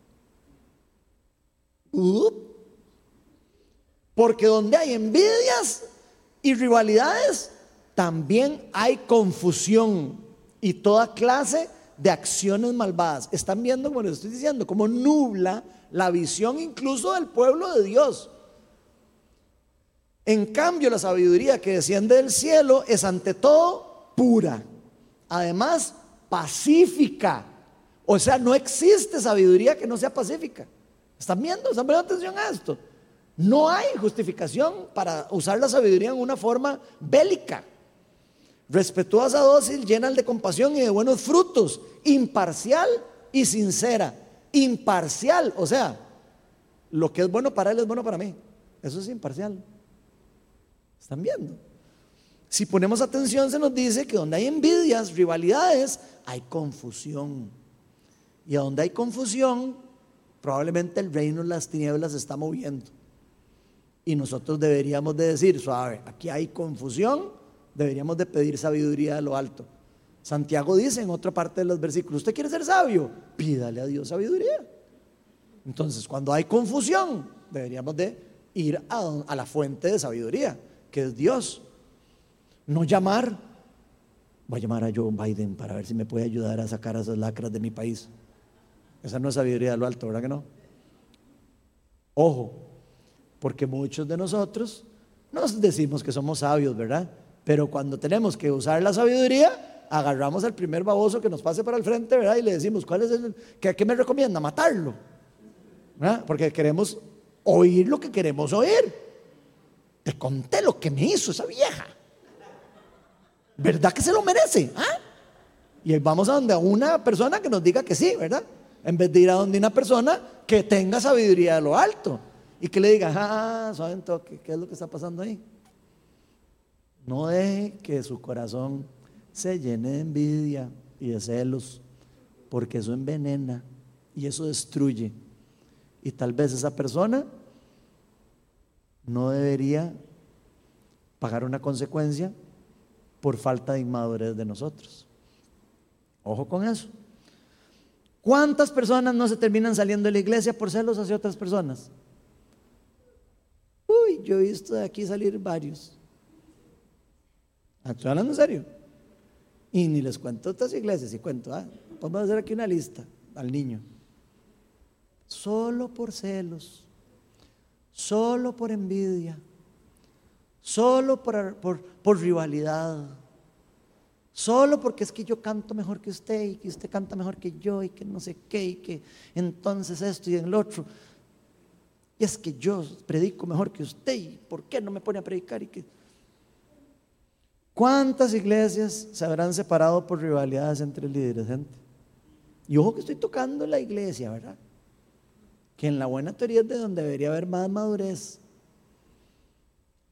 S1: Porque donde hay envidias y rivalidades, también hay confusión y toda clase de acciones malvadas. Están viendo, como les estoy diciendo, como nubla la visión incluso del pueblo de Dios. En cambio, la sabiduría que desciende del cielo es ante todo pura. Además, pacífica. O sea, no existe sabiduría que no sea pacífica. ¿Están viendo? ¿Están poniendo atención a esto? No hay justificación para usar la sabiduría en una forma bélica. Respetuosa, dócil, llena de compasión y de buenos frutos. Imparcial y sincera. Imparcial, o sea, lo que es bueno para él es bueno para mí. Eso es imparcial. ¿Están viendo? Si ponemos atención se nos dice que donde hay envidias, rivalidades, hay confusión. Y donde hay confusión, probablemente el reino de las tinieblas se está moviendo. Y nosotros deberíamos de decir, suave, aquí hay confusión, deberíamos de pedir sabiduría de lo alto. Santiago dice en otra parte de los versículos, ¿usted quiere ser sabio? Pídale a Dios sabiduría. Entonces, cuando hay confusión, deberíamos de ir a la fuente de sabiduría, que es Dios. No llamar, voy a llamar a Joe Biden para ver si me puede ayudar a sacar a esas lacras de mi país. Esa no es sabiduría de lo alto, ¿verdad que no? Ojo, porque muchos de nosotros nos decimos que somos sabios, ¿verdad? Pero cuando tenemos que usar la sabiduría, agarramos al primer baboso que nos pase para el frente, ¿verdad? Y le decimos, ¿cuál es el, qué, me recomienda? Matarlo. Porque queremos oír lo que queremos oír. Te conté lo que me hizo esa vieja. ¿Verdad que se lo merece? ¿Ah? Y vamos a donde una persona que nos diga que sí, ¿verdad? En vez de ir a donde una persona que tenga sabiduría de lo alto y que le diga, ah, ¿saben toque? ¿Qué es lo que está pasando ahí? No deje que su corazón se llene de envidia y de celos, porque eso envenena y eso destruye. Y tal vez esa persona no debería pagar una consecuencia por falta de inmadurez de nosotros. Ojo con eso. ¿Cuántas personas no se terminan saliendo de la iglesia por celos hacia otras personas? Uy, yo he visto de aquí salir varios. Estoy hablando en serio. Y ni les cuento otras iglesias, y cuento, ah, vamos a hacer aquí una lista al niño. Solo por celos, solo por envidia, solo por, por, rivalidad, solo porque es que yo canto mejor que usted y que usted canta mejor que yo y que no sé qué y que entonces esto y el otro. Y es que yo predico mejor que usted y ¿por qué no me pone a predicar? Y que... ¿Cuántas iglesias se habrán separado por rivalidades entre líderes, gente? Y ojo que estoy tocando la iglesia, ¿verdad? Que en la buena teoría es de donde debería haber más madurez.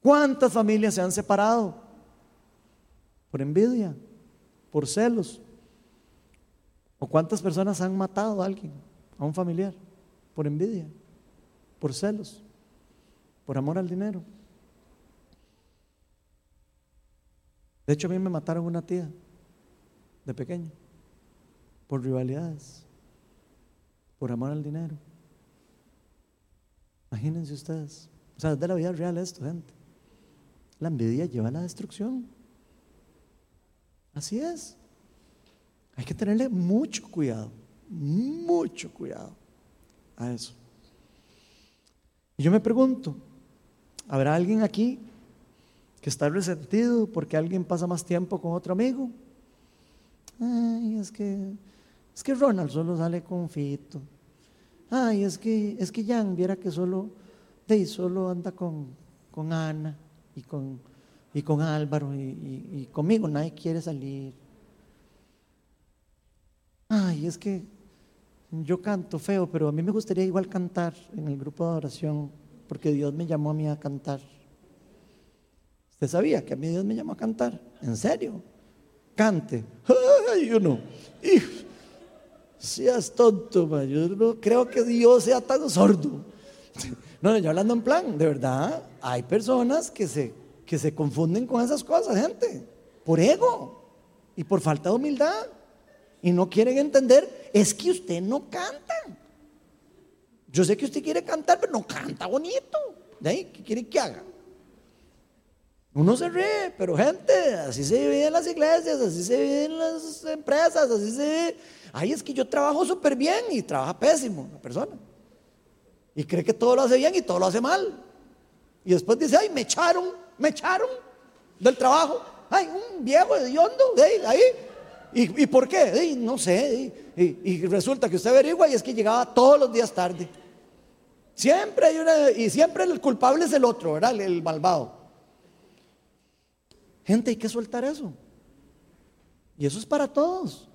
S1: ¿Cuántas familias se han separado? Por envidia, por celos. ¿O cuántas personas han matado a alguien, a un familiar, por envidia? por celos, por amor al dinero. De hecho, a mí me mataron una tía de pequeño, por rivalidades, por amor al dinero. Imagínense ustedes. O sea, es de la vida real esto, gente. La envidia lleva a la destrucción. Así es. Hay que tenerle mucho cuidado, mucho cuidado a eso. Y yo me pregunto, ¿habrá alguien aquí que está resentido porque alguien pasa más tiempo con otro amigo? Ay, es que, es que Ronald solo sale con Fito. Ay, es que, es que Jan viera que solo, de solo anda con, con Ana y con, y con Álvaro y, y conmigo nadie quiere salir. Ay, es que yo canto feo, pero a mí me gustaría igual cantar en el grupo de adoración, porque Dios me llamó a mí a cantar. ¿Usted sabía que a mí Dios me llamó a cantar? ¿En serio? Cante. Ay, uno. Seas tonto, yo no creo que Dios sea tan sordo. No, yo hablando en plan, de verdad, hay personas que se, que se confunden con esas cosas, gente, por ego y por falta de humildad y no quieren entender, es que usted no canta. Yo sé que usted quiere cantar, pero no canta bonito. ¿De ahí qué quiere que haga? Uno se ríe, pero gente, así se vive en las iglesias, así se vive en las empresas, así se vive. Ay, es que yo trabajo súper bien y trabaja pésimo la persona. Y cree que todo lo hace bien y todo lo hace mal. Y después dice, ay, me echaron, me echaron del trabajo. Ay, un viejo de hondo, de ahí, ahí ¿Y, por qué? no sé. Y, resulta que usted averigua y es que llegaba todos los días tarde. Siempre hay una, y siempre el culpable es el otro, ¿verdad? El, malvado. Gente, hay que soltar eso. Y eso es para todos.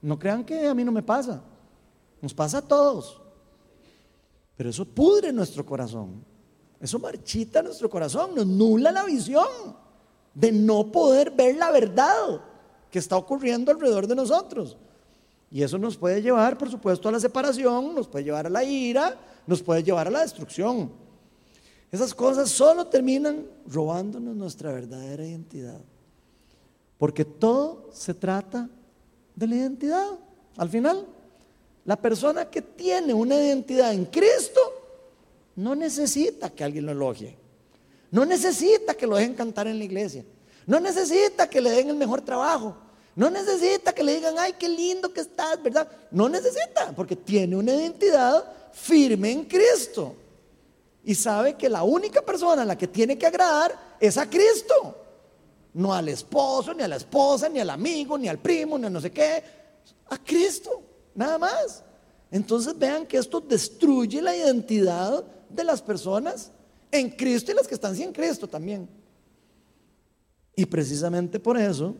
S1: No crean que a mí no me pasa. Nos pasa a todos. Pero eso pudre nuestro corazón. Eso marchita nuestro corazón, nos nula la visión de no poder ver la verdad que está ocurriendo alrededor de nosotros. Y eso nos puede llevar, por supuesto, a la separación, nos puede llevar a la ira, nos puede llevar a la destrucción. Esas cosas solo terminan robándonos nuestra verdadera identidad. Porque todo se trata de la identidad. Al final, la persona que tiene una identidad en Cristo no necesita que alguien lo elogie. No necesita que lo dejen cantar en la iglesia. No necesita que le den el mejor trabajo. No necesita que le digan, ay, qué lindo que estás, ¿verdad? No necesita, porque tiene una identidad firme en Cristo. Y sabe que la única persona a la que tiene que agradar es a Cristo. No al esposo, ni a la esposa, ni al amigo, ni al primo, ni a no sé qué. A Cristo, nada más. Entonces vean que esto destruye la identidad de las personas en Cristo y las que están sin Cristo también. Y precisamente por eso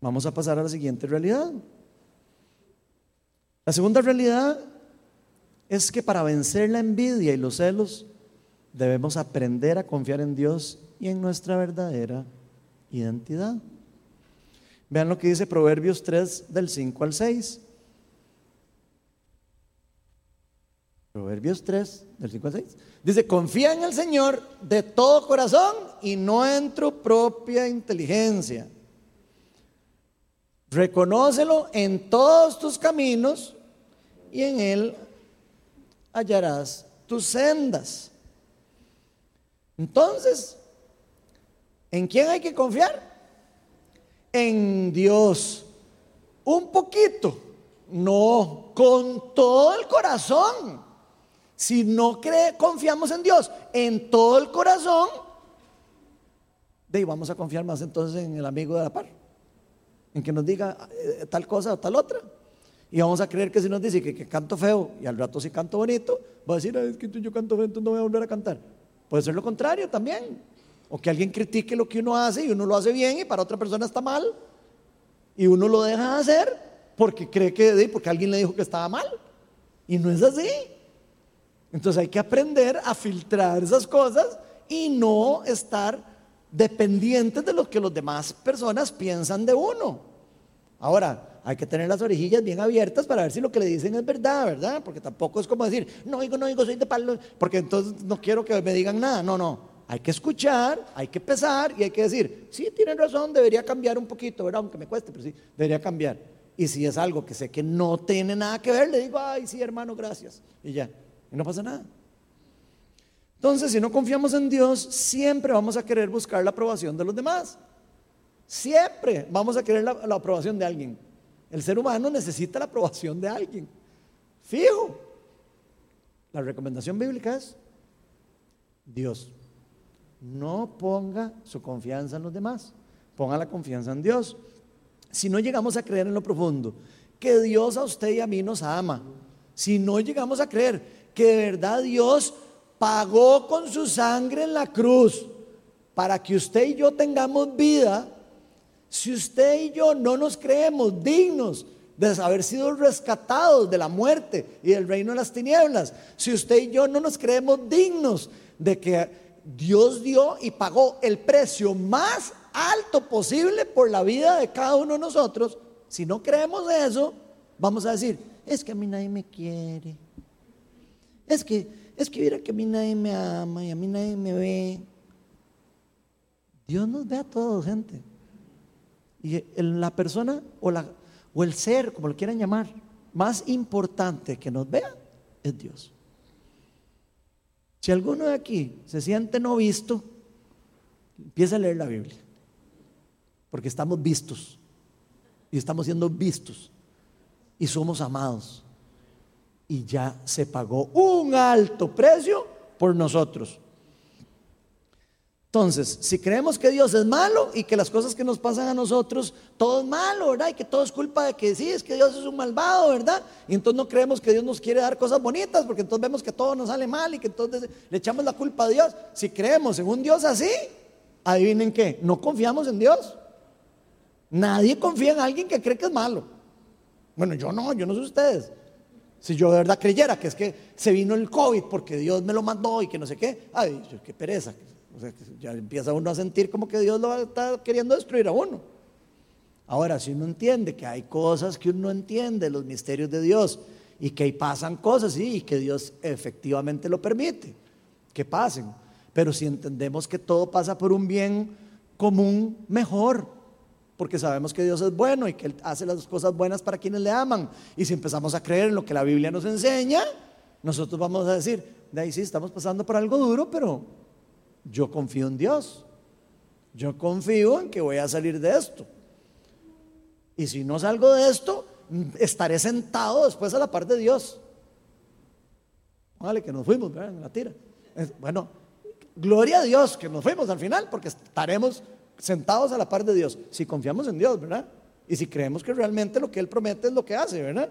S1: vamos a pasar a la siguiente realidad. La segunda realidad es que para vencer la envidia y los celos debemos aprender a confiar en Dios y en nuestra verdadera identidad. Vean lo que dice Proverbios 3 del 5 al 6. Proverbios 3, del 5 al 6. Dice, confía en el Señor de todo corazón y no en tu propia inteligencia. Reconócelo en todos tus caminos y en Él hallarás tus sendas. Entonces, ¿en quién hay que confiar? En Dios. Un poquito, no, con todo el corazón. Si no cree, confiamos en Dios en todo el corazón, de vamos a confiar más entonces en el amigo de la par, en que nos diga eh, tal cosa o tal otra. Y vamos a creer que si nos dice que, canto feo y al rato si canto bonito, va a decir, es que yo canto feo, entonces no voy a volver a cantar. Puede ser lo contrario también. O que alguien critique lo que uno hace y uno lo hace bien y para otra persona está mal. Y uno lo deja de hacer porque cree que, porque alguien le dijo que estaba mal. Y no es así. Entonces hay que aprender a filtrar esas cosas y no estar dependientes de lo que los demás personas piensan de uno. Ahora, hay que tener las orejillas bien abiertas para ver si lo que le dicen es verdad, ¿verdad? Porque tampoco es como decir, no digo, no digo, soy de palo, porque entonces no quiero que me digan nada. No, no. Hay que escuchar, hay que pesar y hay que decir, sí, tienen razón, debería cambiar un poquito, ¿verdad? Aunque me cueste, pero sí, debería cambiar. Y si es algo que sé que no tiene nada que ver, le digo, ay, sí, hermano, gracias. Y ya. Y no pasa nada. Entonces, si no confiamos en Dios, siempre vamos a querer buscar la aprobación de los demás. Siempre vamos a querer la, aprobación de alguien. El ser humano necesita la aprobación de alguien. Fijo. La recomendación bíblica es Dios. No ponga su confianza en los demás. Ponga la confianza en Dios. Si no llegamos a creer en lo profundo, que Dios a usted y a mí nos ama, si no llegamos a creer que de verdad Dios pagó con su sangre en la cruz para que usted y yo tengamos vida, si usted y yo no nos creemos dignos de haber sido rescatados de la muerte y del reino de las tinieblas, si usted y yo no nos creemos dignos de que Dios dio y pagó el precio más alto posible por la vida de cada uno de nosotros, si no creemos eso, vamos a decir, es que a mí nadie me quiere, es que, es que mira que a mí nadie me ama y a mí nadie me ve. Dios nos ve a todos, gente. Y la persona o, la, o el ser, como lo quieran llamar, más importante que nos vea es Dios. Si alguno de aquí se siente no visto, empieza a leer la Biblia. Porque estamos vistos. Y estamos siendo vistos. Y somos amados y ya se pagó un alto precio por nosotros. Entonces, si creemos que Dios es malo y que las cosas que nos pasan a nosotros, todo es malo, ¿verdad? Y que todo es culpa de que sí, es que Dios es un malvado, ¿verdad? Y entonces no creemos que Dios nos quiere dar cosas bonitas, porque entonces vemos que todo nos sale mal y que entonces le echamos la culpa a Dios. Si creemos en un Dios así, adivinen qué, no confiamos en Dios. Nadie confía en alguien que cree que es malo. Bueno, yo no, yo no sé ustedes. Si yo de verdad creyera que es que se vino el COVID porque Dios me lo mandó y que no sé qué, ay, qué pereza. O sea, ya empieza uno a sentir como que Dios lo está queriendo destruir a uno. Ahora, si uno entiende que hay cosas que uno no entiende, los misterios de Dios, y que ahí pasan cosas, y que Dios efectivamente lo permite, que pasen. Pero si entendemos que todo pasa por un bien común mejor, porque sabemos que Dios es bueno y que Él hace las cosas buenas para quienes le aman. Y si empezamos a creer en lo que la Biblia nos enseña, nosotros vamos a decir, de ahí sí estamos pasando por algo duro, pero yo confío en Dios. Yo confío en que voy a salir de esto. Y si no salgo de esto, estaré sentado después a la par de Dios. Vale, que nos fuimos, ¿verdad? La tira. Bueno, gloria a Dios que nos fuimos al final, porque estaremos sentados a la par de Dios. Si confiamos en Dios, ¿verdad? Y si creemos que realmente lo que Él promete es lo que hace, ¿verdad?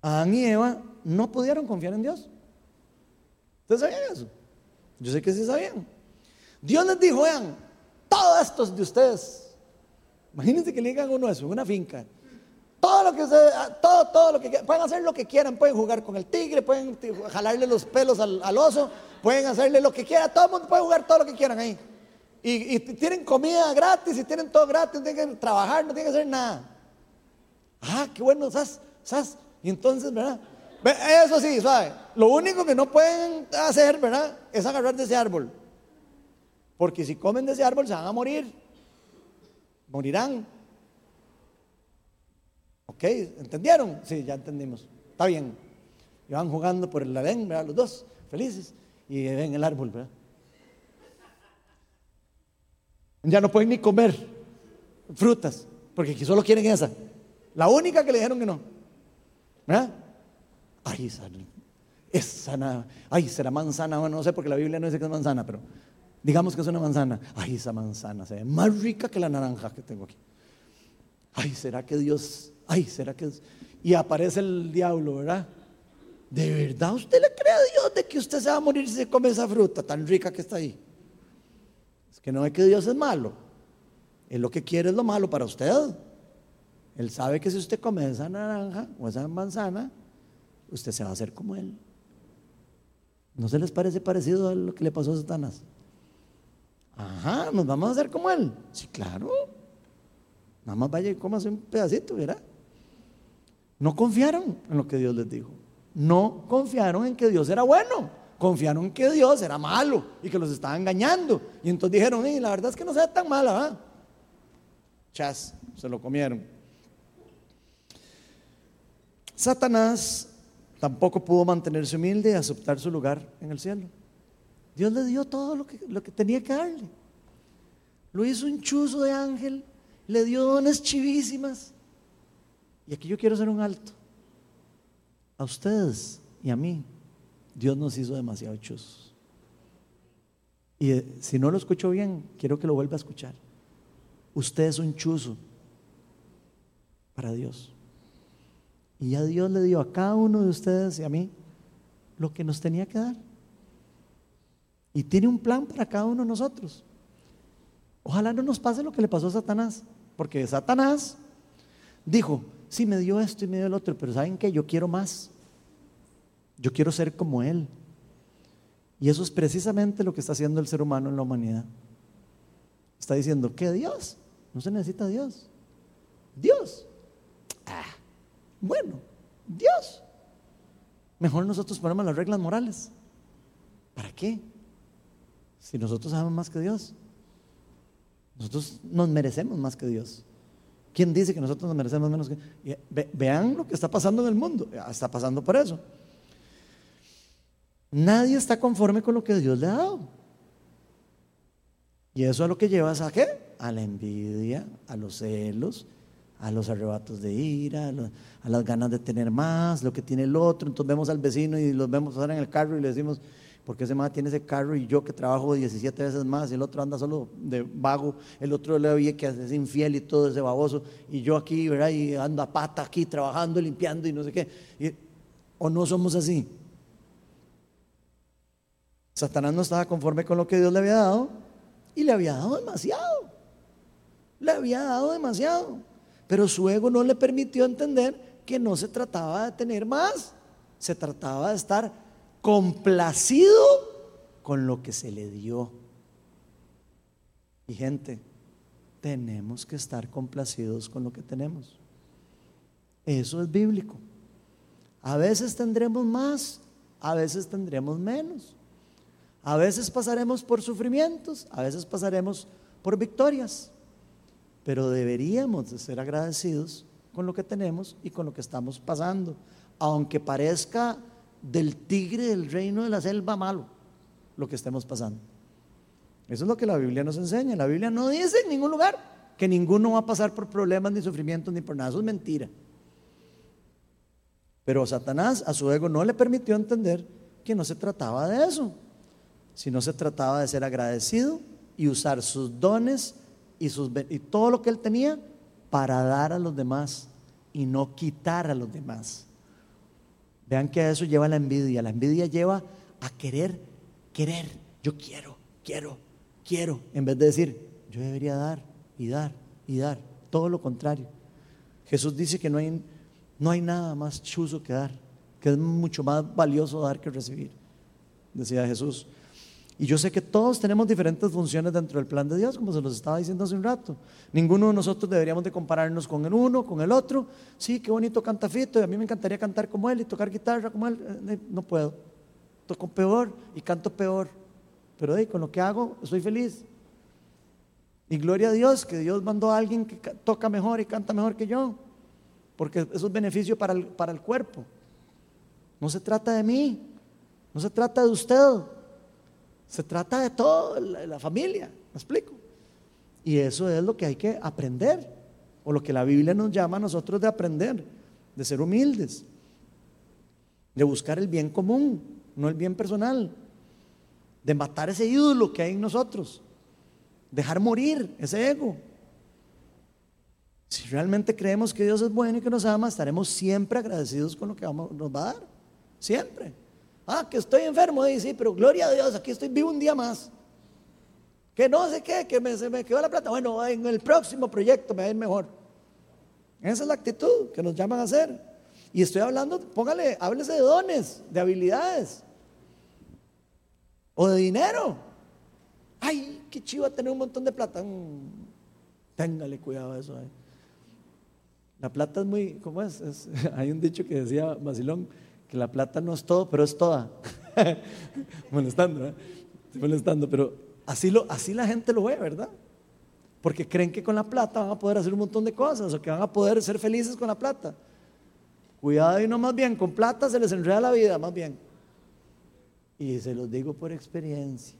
S1: Adán y Eva no pudieron confiar en Dios. ¿Ustedes sabían eso? Yo sé que sí sabían. Dios les dijo, vean, todos estos de ustedes, imagínense que le digan uno eso, una finca. Todo lo que ustedes, todo, todo lo que pueden hacer lo que quieran, pueden jugar con el tigre, pueden jalarle los pelos al, oso, pueden hacerle lo que quieran, todo el mundo puede jugar todo lo que quieran ahí. Y, tienen comida gratis y tienen todo gratis, no tienen que trabajar, no tienen que hacer nada. Ah, qué bueno, ¿sabes? ¿sabes? Y entonces, ¿verdad? Eso sí, ¿sabe? Lo único que no pueden hacer, ¿verdad? Es agarrar de ese árbol. Porque si comen de ese árbol se van a morir. Morirán. ¿Ok? ¿Entendieron? Sí, ya entendimos. Está bien. Y van jugando por el ladén, ¿verdad? Los dos, felices. Y ven el árbol, ¿verdad? Ya no pueden ni comer frutas, porque solo quieren esa. La única que le dijeron que no. ¿Verdad? Ay, esa, esa, ay, será manzana, bueno, no sé porque la Biblia no dice que es manzana, pero digamos que es una manzana. Ay, esa manzana se ve más rica que la naranja que tengo aquí. Ay, será que Dios, ay, será que... Y aparece el diablo, ¿verdad? ¿De verdad usted le cree a Dios de que usted se va a morir si se come esa fruta tan rica que está ahí? Es que no es que Dios es malo. Él lo que quiere es lo malo para usted. Él sabe que si usted come esa naranja o esa manzana, usted se va a hacer como Él. ¿No se les parece parecido a lo que le pasó a Satanás? Ajá, nos vamos a hacer como Él. Sí, claro. Nada más vaya y cómase un pedacito, ¿verdad? No confiaron en lo que Dios les dijo. No confiaron en que Dios era bueno. Confiaron en que Dios era malo y que los estaba engañando. Y entonces dijeron, la verdad es que no sea tan mala, ¿verdad? Chas, se lo comieron. Satanás tampoco pudo mantenerse humilde y aceptar su lugar en el cielo. Dios le dio todo lo que, tenía que darle. Lo hizo un chuzo de ángel, le dio dones chivísimas. Y aquí yo quiero hacer un alto. A ustedes y a mí, Dios nos hizo demasiado chuzos. Y eh, si no lo escucho bien, quiero que lo vuelva a escuchar. Usted es un chuzo para Dios. Y ya Dios le dio a cada uno de ustedes y a mí lo que nos tenía que dar. Y tiene un plan para cada uno de nosotros. Ojalá no nos pase lo que le pasó a Satanás. Porque Satanás dijo, sí, me dio esto y me dio el otro, pero ¿saben qué? Yo quiero más. Yo quiero ser como Él. Y eso es precisamente lo que está haciendo el ser humano en la humanidad. Está diciendo, ¿qué Dios? No se necesita Dios. Dios. Ah, bueno, Dios. Mejor nosotros ponemos las reglas morales. ¿Para qué? Si nosotros sabemos más que Dios. Nosotros nos merecemos más que Dios. ¿Quién dice que nosotros nos merecemos menos que vean lo que está pasando en el mundo. Está pasando por eso. Nadie está conforme con lo que Dios le ha dado. Y eso es lo que lleva a qué? A la envidia, a los celos, a los arrebatos de ira, a, las ganas de tener más, lo que tiene el otro. Entonces vemos al vecino y los vemos ahora en el carro y le decimos, ¿por qué ese más tiene ese carro y yo que trabajo 17 veces más y el otro anda solo de vago, el otro le oye que es infiel y todo ese baboso y yo aquí, ¿verdad? Y ando a pata aquí trabajando, limpiando y no sé qué. ¿O no somos así? Satanás no estaba conforme con lo que Dios le había dado y le había dado demasiado. Le había dado demasiado. Pero su ego no le permitió entender que no se trataba de tener más, se trataba de estar complacido con lo que se le dio. Y gente, tenemos que estar complacidos con lo que tenemos. Eso es bíblico. A veces tendremos más, a veces tendremos menos. A veces pasaremos por sufrimientos, a veces pasaremos por victorias, pero deberíamos de ser agradecidos con lo que tenemos y con lo que estamos pasando, aunque parezca del tigre del reino de la selva malo lo que estemos pasando. Eso es lo que la Biblia nos enseña. La Biblia no dice en ningún lugar que ninguno va a pasar por problemas ni sufrimientos ni por nada. Eso es mentira. Pero Satanás a su ego no le permitió entender que no se trataba de eso, sino se trataba de ser agradecido y usar sus dones y, todo lo que él tenía para dar a los demás y no quitar a los demás. Vean que a eso lleva la envidia. La envidia lleva a querer, querer. Yo quiero, quiero, quiero. En vez de decir, yo debería dar y dar y dar. Todo lo contrario. Jesús dice que no hay no hay nada más chuzo que dar, que es mucho más valioso dar que recibir, decía Jesús. Y yo sé que todos tenemos diferentes funciones dentro del plan de Dios, como se los estaba diciendo hace un rato. Ninguno de nosotros deberíamos de compararnos con el uno, con el otro. Sí, qué bonito canta Fito, y a mí me encantaría cantar como él y tocar guitarra como él. Eh, eh, no puedo. Toco peor y canto peor. Pero con lo que hago, estoy feliz. Y gloria a Dios que Dios mandó a alguien que toca mejor y canta mejor que yo porque eso es beneficio para el, para el cuerpo. No se trata de mí, no se trata de usted, se trata de toda la, familia, ¿me explico? Y eso es lo que hay que aprender, o lo que la Biblia nos llama a nosotros de aprender, de ser humildes, de buscar el bien común, no el bien personal, de matar ese ídolo que hay en nosotros, dejar morir ese ego. Si realmente creemos que Dios es bueno y que nos ama, estaremos siempre agradecidos con lo que vamos, nos va a dar. Siempre. Ah, que estoy enfermo, y sí, pero gloria a Dios, aquí estoy vivo un día más. Que no sé qué, que me, se me quedó la plata. Bueno, en el próximo proyecto me va a ir mejor. Esa es la actitud que nos llaman a hacer. Y estoy hablando, póngale, háblese de dones, de habilidades. O de dinero. Ay, qué chivo tener un montón de plata. Mm, téngale cuidado a eso. Eh. La plata es muy, ¿cómo es? (laughs) hay un dicho que decía Basilón, la plata no es todo, pero es toda. (laughs) molestando, ¿eh? molestando, pero así, lo, así la gente lo ve, ¿verdad? Porque creen que con la plata van a poder hacer un montón de cosas o que van a poder ser felices con la plata. Cuidado y no más bien, con plata se les enreda la vida, más bien. Y se los digo por experiencia.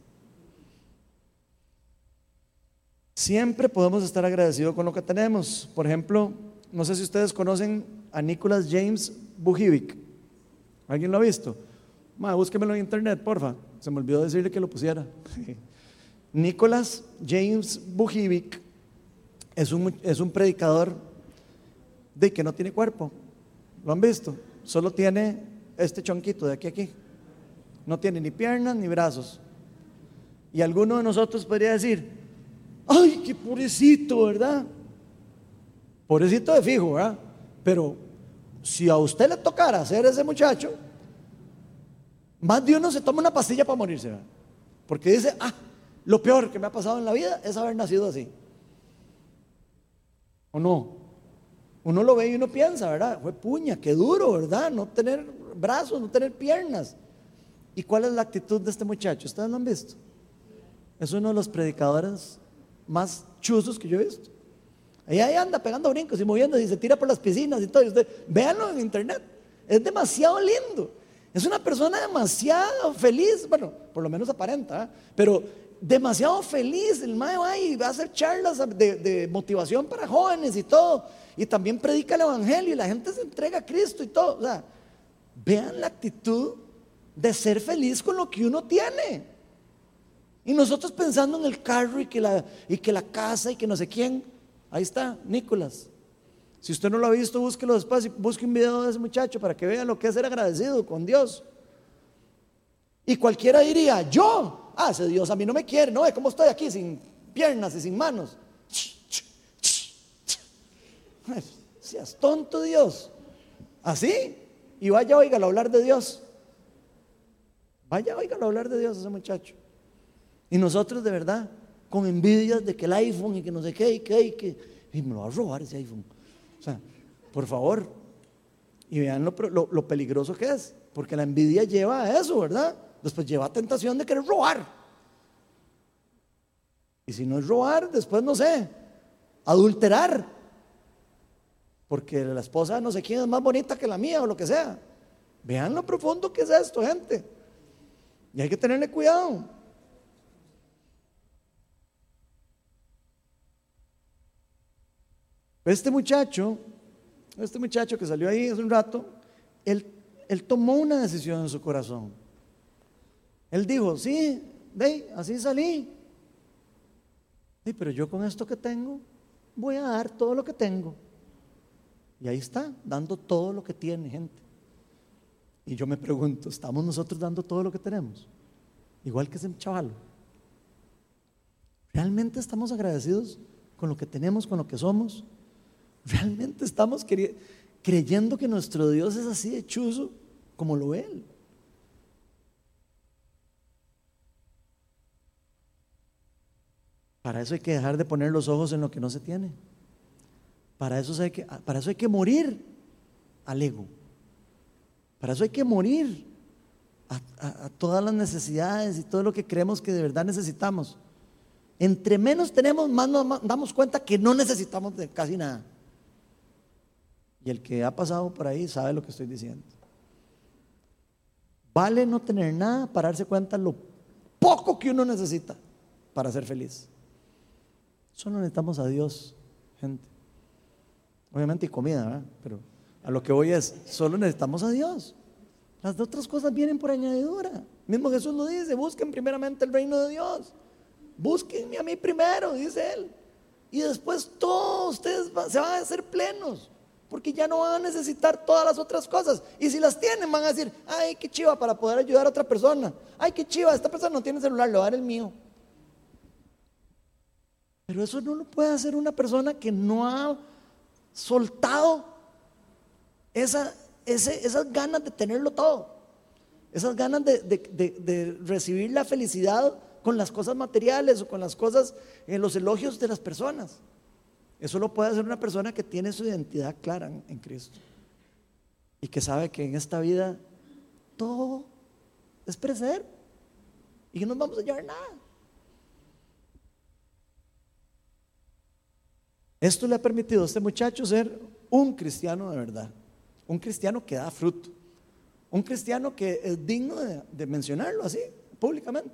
S1: Siempre podemos estar agradecidos con lo que tenemos. Por ejemplo, no sé si ustedes conocen a Nicholas James Bujivic. ¿Alguien lo ha visto? Ma, búsquemelo en internet, porfa. Se me olvidó decirle que lo pusiera. (laughs) Nicholas James Bujivic es un, es un predicador de que no tiene cuerpo. ¿Lo han visto? Solo tiene este chonquito de aquí a aquí. No tiene ni piernas ni brazos. Y alguno de nosotros podría decir, ay, qué pobrecito, ¿verdad? Pobrecito de fijo, ¿verdad? Pero si a usted le tocara ser ese muchacho, más de uno se toma una pastilla para morirse, ¿verdad? Porque dice, ah, lo peor que me ha pasado en la vida es haber nacido así. ¿O no? Uno lo ve y uno piensa, ¿verdad? Fue puña, qué duro, ¿verdad? No tener brazos, no tener piernas. ¿Y cuál es la actitud de este muchacho? ¿Ustedes lo han visto? Es uno de los predicadores más chuzos que yo he visto. Ahí, ahí anda pegando brincos y moviendo y se tira por las piscinas y todo. Y usted, véanlo en internet. Es demasiado lindo. Es una persona demasiado feliz. Bueno, por lo menos aparenta, ¿eh? pero demasiado feliz. El mae va y va a hacer charlas de, de, motivación para jóvenes y todo. Y también predica el evangelio y la gente se entrega a Cristo y todo. O sea, vean la actitud de ser feliz con lo que uno tiene. Y nosotros pensando en el carro y que la, y que la casa y que no sé quién. Ahí está, Nicolás. Si usted no lo ha visto, búsquelo después y busque un video de ese muchacho para que vea lo que es ser agradecido con Dios. Y cualquiera diría, yo, ah, ese Dios a mí no me quiere, no, ¿cómo estoy aquí sin piernas y sin manos? seas tonto Dios. Así, y vaya, oígalo hablar de Dios. Vaya, oígalo hablar de Dios ese muchacho. Y nosotros de verdad con envidias de que el iPhone y que no sé qué y qué y que y me lo va a robar ese iPhone. O sea, por favor. Y vean lo, lo, peligroso que es, porque la envidia lleva a eso, ¿verdad? después lleva tentación de querer robar. Y si no es robar, después no sé, adulterar. Porque la esposa no sé quién es más bonita que la mía o lo que sea. Vean lo profundo que es esto, gente. Y hay que tenerle cuidado. Este muchacho, este muchacho que salió ahí hace un rato, él, tomó una decisión en su corazón. Él dijo, sí, ve, así salí. Sí, pero yo con esto que tengo, voy a dar todo lo que tengo. Y ahí está, dando todo lo que tiene, gente. Y yo me pregunto, ¿estamos nosotros dando todo lo que tenemos? Igual que ese chaval. ¿Realmente estamos agradecidos con lo que tenemos, con lo que somos? ¿Realmente estamos creyendo que nuestro Dios es así de chuzo como lo Él? Para eso hay que dejar de poner los ojos en lo que no se tiene. Para eso hay que, para eso hay que morir al ego. Para eso hay que morir a, todas las necesidades y todo lo que creemos que de verdad necesitamos. Entre menos tenemos, más nos damos cuenta que no necesitamos de casi nada. Y el que ha pasado por ahí sabe lo que estoy diciendo. Vale no tener nada para darse cuenta lo poco que uno necesita para ser feliz. Solo necesitamos a Dios, gente. Obviamente y comida, ¿verdad? Pero a lo que voy es, solo necesitamos a Dios. Las otras cosas vienen por añadidura. Mismo Jesús lo dice, busquen primeramente el reino de Dios. Búsquenme a mí primero, dice Él. Y después todos ustedes se van a hacer plenos porque ya no van a necesitar todas las otras cosas. Y si las tienen, van a decir, ay, qué chiva para poder ayudar a otra persona. Ay, qué chiva, esta persona no tiene celular, le va a dar el mío. Pero eso no lo puede hacer una persona que no ha soltado esa, esas ganas de tenerlo todo. Esas ganas de, de, recibir la felicidad con las cosas materiales o con las cosas, en los elogios de las personas. Eso lo puede hacer una persona que tiene su identidad clara en, Cristo y que sabe que en esta vida todo es perecer y que no vamos a llevar nada. Esto le ha permitido a este muchacho ser un cristiano de verdad, un cristiano que da fruto, un cristiano que es digno de, mencionarlo así públicamente.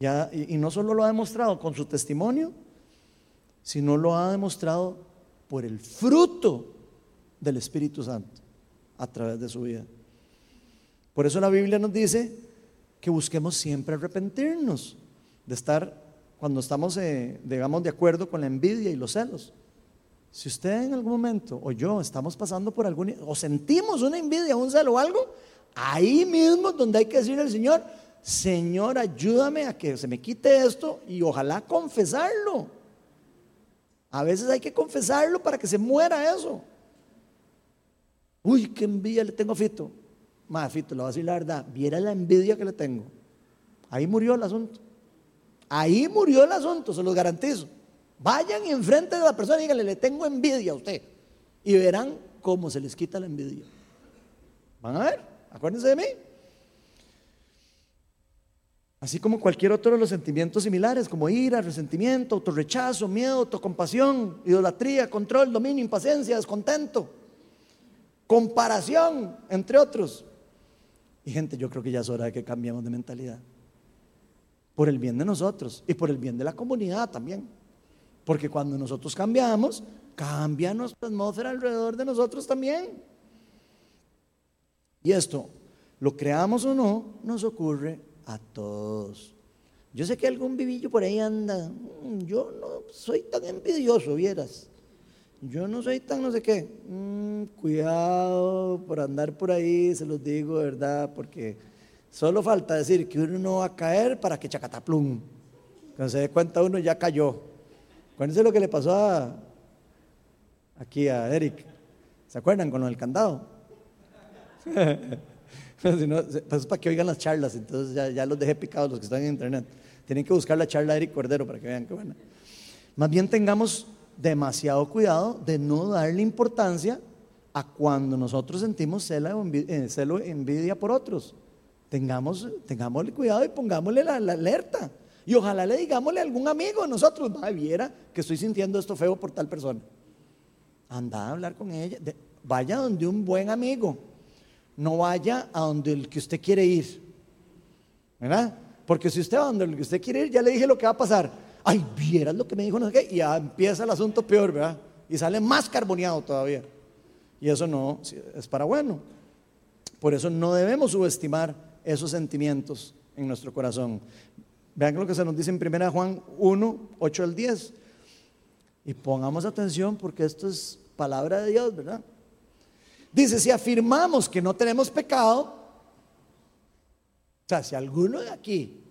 S1: Y no solo lo ha demostrado con su testimonio, sino lo ha demostrado por el fruto del Espíritu Santo a través de su vida. Por eso la Biblia nos dice que busquemos siempre arrepentirnos de estar cuando estamos, eh, digamos, de acuerdo con la envidia y los celos. Si usted en algún momento o yo estamos pasando por algún, o sentimos una envidia, un celo o algo, ahí mismo donde hay que decirle al Señor, Señor, ayúdame a que se me quite esto y ojalá confesarlo. A veces hay que confesarlo para que se muera eso. Uy, qué envidia le tengo a Fito. Más, Fito, le voy a decir la verdad. Viera la envidia que le tengo. Ahí murió el asunto. Ahí murió el asunto, se los garantizo. Vayan enfrente de la persona y díganle, le tengo envidia a usted. Y verán cómo se les quita la envidia. Van a ver, acuérdense de mí. Así como cualquier otro de los sentimientos similares, como ira, resentimiento, autorrechazo, miedo, autocompasión, idolatría, control, dominio, impaciencia, descontento, comparación, entre otros. Y gente, yo creo que ya es hora de que cambiemos de mentalidad. Por el bien de nosotros y por el bien de la comunidad también. Porque cuando nosotros cambiamos, cambia nuestra atmósfera alrededor de nosotros también. Y esto, lo creamos o no, nos ocurre a todos. Yo sé que algún vivillo por ahí anda. Mm, yo no soy tan envidioso, vieras. Yo no soy tan no sé qué. Mm, cuidado por andar por ahí, se los digo, ¿verdad? Porque solo falta decir que uno no va a caer para que chacataplum. Cuando se dé cuenta uno ya cayó. Acuérdense lo que le pasó a, aquí a Eric. ¿Se acuerdan con del candado? (laughs) si no, pues para que oigan las charlas, entonces ya, ya, los dejé picados los que están en internet. Tienen que buscar la charla de Eric Cordero para que vean qué buena. Más bien tengamos demasiado cuidado de no darle importancia a cuando nosotros sentimos celo, envidia, eh, envidia por otros. tengamos, tengámosle cuidado y pongámosle la, alerta. Y ojalá le digámosle a algún amigo nosotros, viera que estoy sintiendo esto feo por tal persona. Anda a hablar con ella. vaya donde un buen amigo. No vaya a donde el que usted quiere ir. ¿Verdad? Porque si usted va donde el que usted quiere ir, ya le dije lo que va a pasar. Ay, vieras lo que me dijo, no sé qué. Y ya empieza el asunto peor, ¿verdad? Y sale más carboneado todavía. Y eso no es para bueno. Por eso no debemos subestimar esos sentimientos en nuestro corazón. Vean lo que se nos dice en 1 Juan 1, 8 al 10. Y pongamos atención porque esto es palabra de Dios, ¿verdad? Dice, si afirmamos que no tenemos pecado, o sea, si alguno de aquí,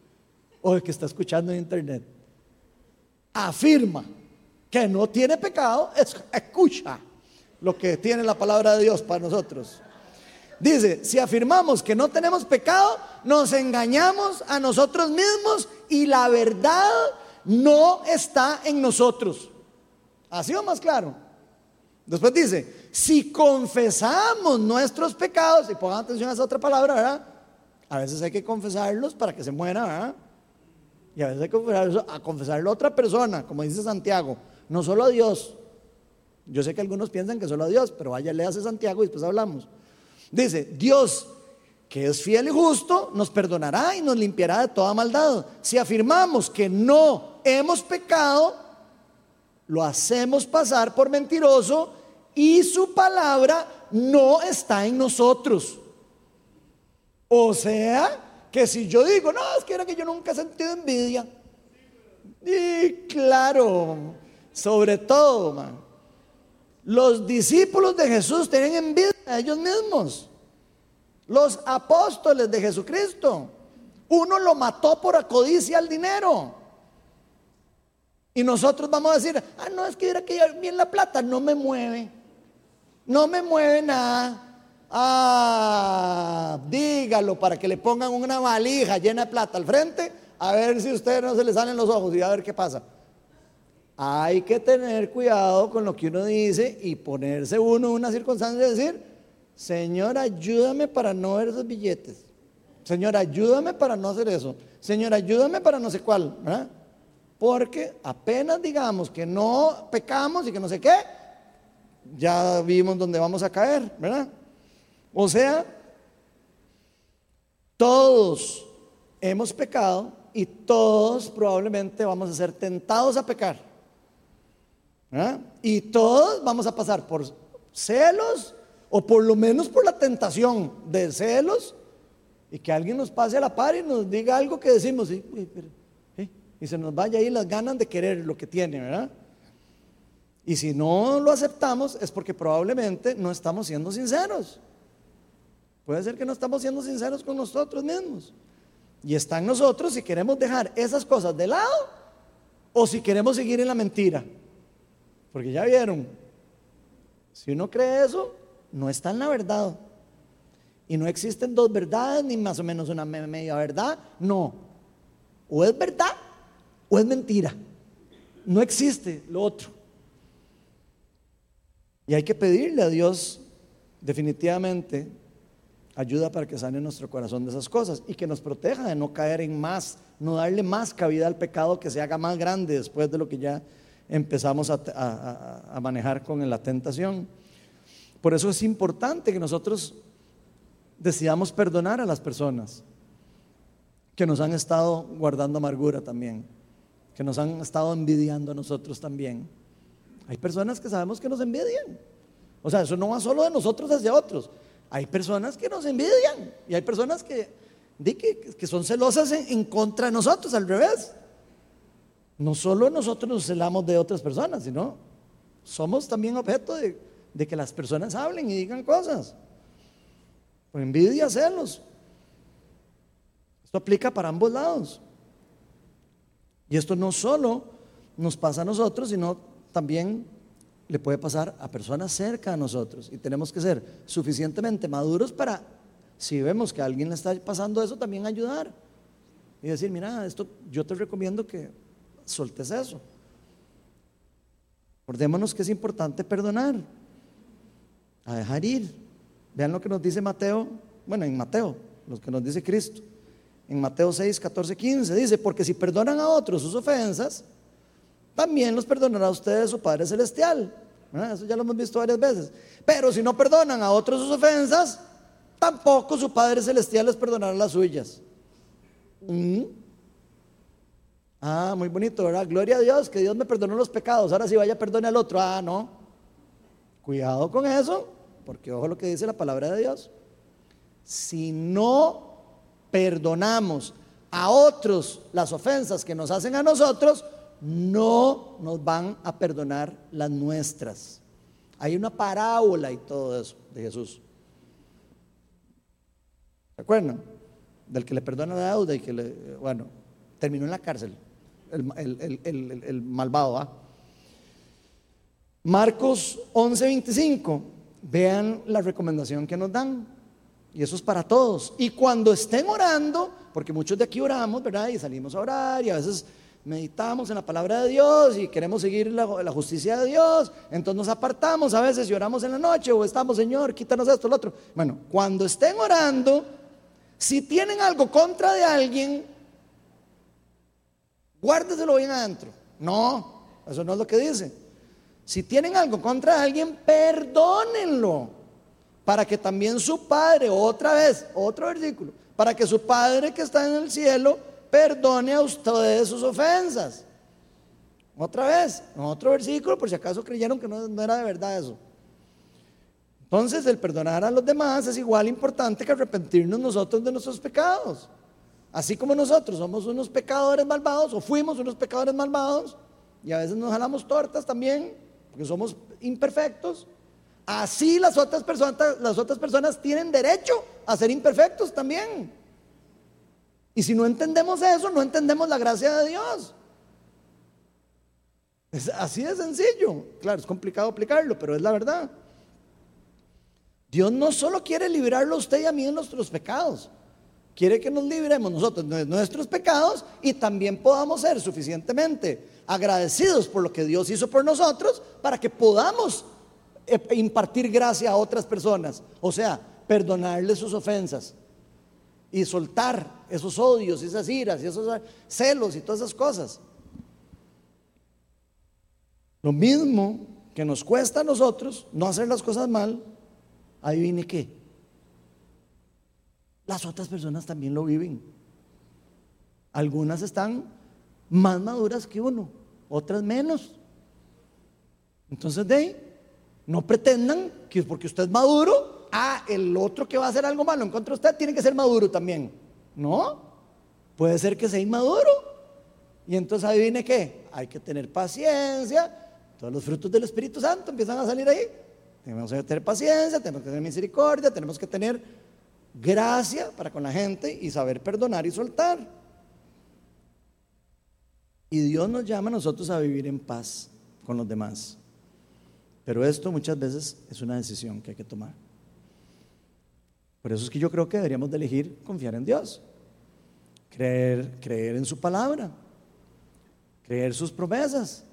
S1: o el que está escuchando en internet, afirma que no tiene pecado, escucha lo que tiene la palabra de Dios para nosotros. Dice, si afirmamos que no tenemos pecado, nos engañamos a nosotros mismos y la verdad no está en nosotros. Así o más claro. Después dice, si confesamos nuestros pecados, y pongan atención a esa otra palabra. A veces hay que confesarlos para que se muera, ¿verdad? Y a veces hay que confesarlo a, confesarlo a otra persona, como dice Santiago, no solo a Dios. Yo sé que algunos piensan que solo a Dios, pero vaya, léase Santiago y después hablamos. Dice, Dios que es fiel y justo, nos perdonará y nos limpiará de toda maldad. Si afirmamos que no hemos pecado, lo hacemos pasar por mentiroso y su palabra no está en nosotros. O sea, que si yo digo, no, es que era que yo nunca he sentido envidia. Y claro, sobre todo, man, los discípulos de Jesús tienen envidia a ellos mismos. Los apóstoles de Jesucristo. Uno lo mató por codicia al dinero. Y nosotros vamos a decir, ah, no, es que era que bien la plata no me mueve. No me mueve nada. Ah, dígalo para que le pongan una valija llena de plata al frente, a ver si a ustedes no se le salen los ojos y a ver qué pasa. Hay que tener cuidado con lo que uno dice y ponerse uno en una circunstancia de decir, Señor, ayúdame para no ver esos billetes. Señor, ayúdame para no hacer eso. Señor, ayúdame para no sé cuál. Porque apenas digamos que no pecamos y que no sé qué, ya vimos dónde vamos a caer, ¿verdad? O sea, todos hemos pecado y todos probablemente vamos a ser tentados a pecar. ¿Ah? Y todos vamos a pasar por celos o por lo menos por la tentación de celos y que alguien nos pase a la par y nos diga algo que decimos y se nos vaya ahí las ganas de querer lo que tiene, ¿verdad? Y si no lo aceptamos es porque probablemente no estamos siendo sinceros. Puede ser que no estamos siendo sinceros con nosotros mismos. Y está en nosotros si queremos dejar esas cosas de lado o si queremos seguir en la mentira. Porque ya vieron, si uno cree eso, no está en la verdad. Y no existen dos verdades, ni más o menos una media verdad. No. O es verdad o es mentira. No existe lo otro. Y hay que pedirle a Dios definitivamente ayuda para que sane nuestro corazón de esas cosas y que nos proteja de no caer en más, no darle más cabida al pecado que se haga más grande después de lo que ya empezamos a, manejar con la tentación. Por eso es importante que nosotros decidamos perdonar a las personas que nos han estado guardando amargura también, que nos han estado envidiando a nosotros también. Hay personas que sabemos que nos envidian. O sea, eso no va solo de nosotros hacia otros. Hay personas que nos envidian y hay personas que, que, son celosas en contra de nosotros, al revés. No solo nosotros nos celamos de otras personas, sino somos también objeto de, que las personas hablen y digan cosas. Por envidia, celos. Esto aplica para ambos lados. Y esto no solo nos pasa a nosotros, sino también le puede pasar a personas cerca a nosotros. Y tenemos que ser suficientemente maduros para, si vemos que a alguien le está pasando eso, también ayudar. Y decir, mira, esto yo te recomiendo que soltes eso. Acordémonos que es importante perdonar, a dejar ir. Vean lo que nos dice Mateo, bueno, en Mateo los que nos dice Cristo. En Mateo 6, 14, 15 dice, porque si perdonan a otros sus ofensas, también los perdonará a ustedes su Padre Celestial. Eso ya lo hemos visto varias veces. Pero si no perdonan a otros sus ofensas, tampoco su Padre Celestial les perdonará las suyas. Mm. Ah, muy bonito, ¿verdad? Gloria a Dios, que Dios me perdonó los pecados. Ahora sí vaya, perdone al otro. Ah, no. Cuidado con eso, porque ojo lo que dice la palabra de Dios. Si no perdonamos a otros las ofensas que nos hacen a nosotros, no nos van a perdonar las nuestras. Hay una parábola y todo eso de Jesús. ¿Se acuerdan? Del que le perdona la deuda y que le, bueno, terminó en la cárcel, el, malvado. ¿ah? Marcos 11:25, vean la recomendación que nos dan. Y eso es para todos. Y cuando estén orando, porque muchos de aquí oramos, ¿verdad? Y salimos a orar y a veces meditamos en la palabra de Dios y queremos seguir la, justicia de Dios, entonces nos apartamos a veces y oramos en la noche o estamos, Señor, quítanos esto, lo otro. Bueno, cuando estén orando, si tienen algo contra de alguien, guárdeselo bien adentro. No, eso no es lo que dice. Si tienen algo contra alguien, perdónenlo. Para que también su Padre, otra vez, otro versículo, para que su Padre que está en el cielo perdone a ustedes sus ofensas. Otra vez, otro versículo, por si acaso creyeron que no, no, era de verdad eso. Entonces, el perdonar a los demás es igual importante que arrepentirnos nosotros de nuestros pecados. Así como nosotros somos unos pecadores malvados, o fuimos unos pecadores malvados, y a veces nos jalamos tortas también, porque somos imperfectos. Así las otras personas, las otras personas tienen derecho a ser imperfectos también. Y si no entendemos eso, no entendemos la gracia de Dios. Es así de sencillo. Claro, es complicado aplicarlo, pero es la verdad. Dios no solo quiere liberarlo a usted y a mí de nuestros pecados, quiere que nos libremos nosotros de nuestros pecados y también podamos ser suficientemente agradecidos por lo que Dios hizo por nosotros para que podamos eh, impartir gracia a otras personas. O sea, perdonarles sus ofensas, y soltar esos odios, esas iras y esos celos y todas esas cosas. Lo mismo que nos cuesta a nosotros no hacer las cosas mal, adivine qué. Las otras personas también lo viven. Algunas están más maduras que uno, otras menos. Entonces, de no pretendan que porque usted es maduro, ah, el otro que va a hacer algo malo en contra de usted tiene que ser maduro también. No, puede ser que sea inmaduro. Y entonces adivine qué, hay que tener paciencia. Todos los frutos del Espíritu Santo empiezan a salir ahí. Tenemos que tener paciencia, tenemos que tener misericordia, tenemos que tener gracia para con la gente y saber perdonar y soltar. Y Dios nos llama a nosotros a vivir en paz con los demás. Pero esto muchas veces es una decisión que hay que tomar. Por eso es que yo creo que deberíamos de elegir confiar en Dios, creer, creer en su palabra, creer sus promesas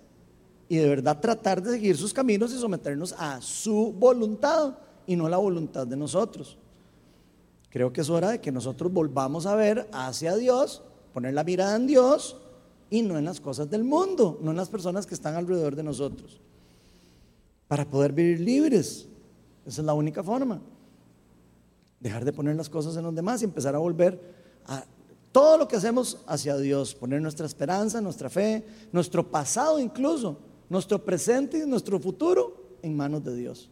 S1: y de verdad tratar de seguir sus caminos y someternos a su voluntad y no la voluntad de nosotros. Creo que es hora de que nosotros volvamos a ver hacia Dios, poner la mirada en Dios y no en las cosas del mundo, no en las personas que están alrededor de nosotros, para poder vivir libres. Esa es la única forma. Dejar de poner las cosas en los demás y empezar a volver a todo lo que hacemos hacia Dios, poner nuestra esperanza, nuestra fe, nuestro pasado incluso, nuestro presente y nuestro futuro en manos de Dios.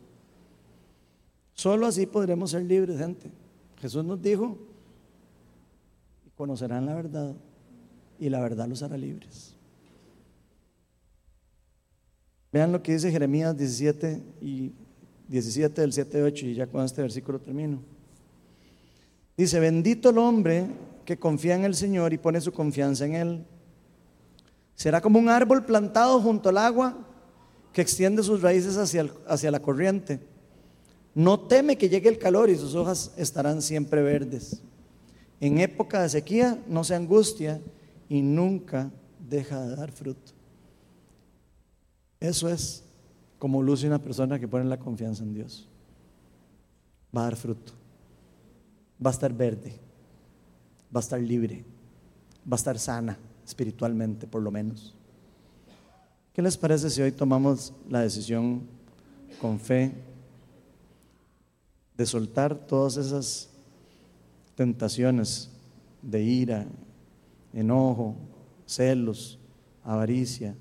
S1: Solo así podremos ser libres, gente. Jesús nos dijo, conocerán la verdad y la verdad los hará libres. Vean lo que dice Jeremías 17 y 17 del 7 8 y ya con este versículo termino. Dice, bendito el hombre que confía en el Señor y pone su confianza en Él. Será como un árbol plantado junto al agua que extiende sus raíces hacia, hacia la corriente. No teme que llegue el calor y sus hojas estarán siempre verdes. En época de sequía no se angustia y nunca deja de dar fruto. Eso es como luce una persona que pone la confianza en Dios. Va a dar fruto va a estar verde, va a estar libre, va a estar sana espiritualmente por lo menos. ¿Qué les parece si hoy tomamos la decisión con fe de soltar todas esas tentaciones de ira, enojo, celos, avaricia?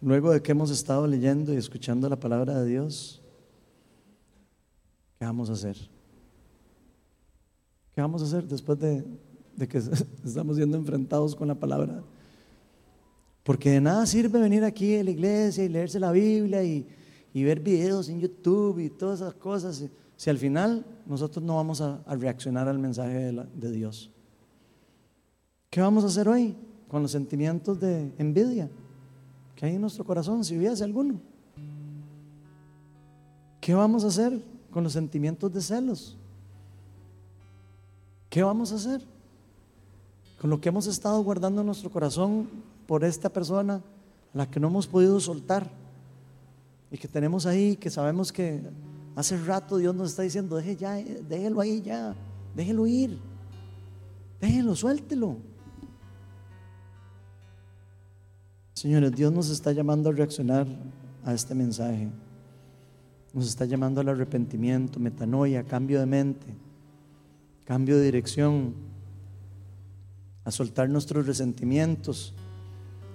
S1: Luego de que hemos estado leyendo y escuchando la palabra de Dios, ¿qué vamos a hacer? ¿Qué vamos a hacer después de que (laughs) estamos siendo enfrentados con la palabra. Porque de nada sirve venir aquí a la iglesia y leerse la Biblia y, ver videos en YouTube y todas esas cosas, si, al final nosotros no vamos a, reaccionar al mensaje de, de Dios. ¿Qué vamos a hacer hoy con los sentimientos de envidia que hay en nuestro corazón, si hubiese alguno? ¿Qué vamos a hacer con los sentimientos de celos? ¿Qué vamos a hacer? con lo que hemos estado guardando en nuestro corazón por esta persona, a la que no hemos podido soltar y que tenemos ahí, que sabemos que hace rato Dios nos está diciendo, deje ya, déjelo ahí ya, déjelo ir, déjelo, suéltelo. Señores, Dios nos está llamando a reaccionar a este mensaje. Nos está llamando al arrepentimiento, metanoia, cambio de mente, cambio de dirección a soltar nuestros resentimientos,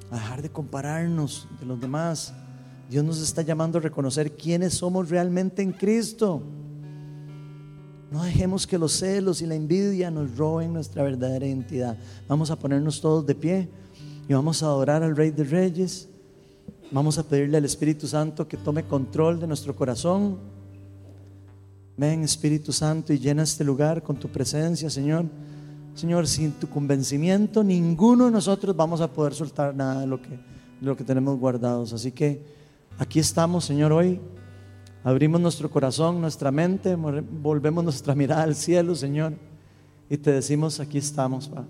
S1: a dejar de compararnos de los demás. Dios nos está llamando a reconocer quiénes somos realmente en Cristo. No dejemos que los celos y la envidia nos roben nuestra verdadera identidad. Vamos a ponernos todos de pie y vamos a adorar al Rey de Reyes. Vamos a pedirle al Espíritu Santo que tome control de nuestro corazón. Ven Espíritu Santo y llena este lugar con tu presencia, Señor. Señor, sin tu convencimiento, ninguno de nosotros vamos a poder soltar nada de lo que, lo que tenemos guardados. Así que aquí estamos, Señor, hoy. Abrimos nuestro corazón, nuestra mente, volvemos nuestra mirada al cielo, Señor, y te decimos, aquí estamos, pa.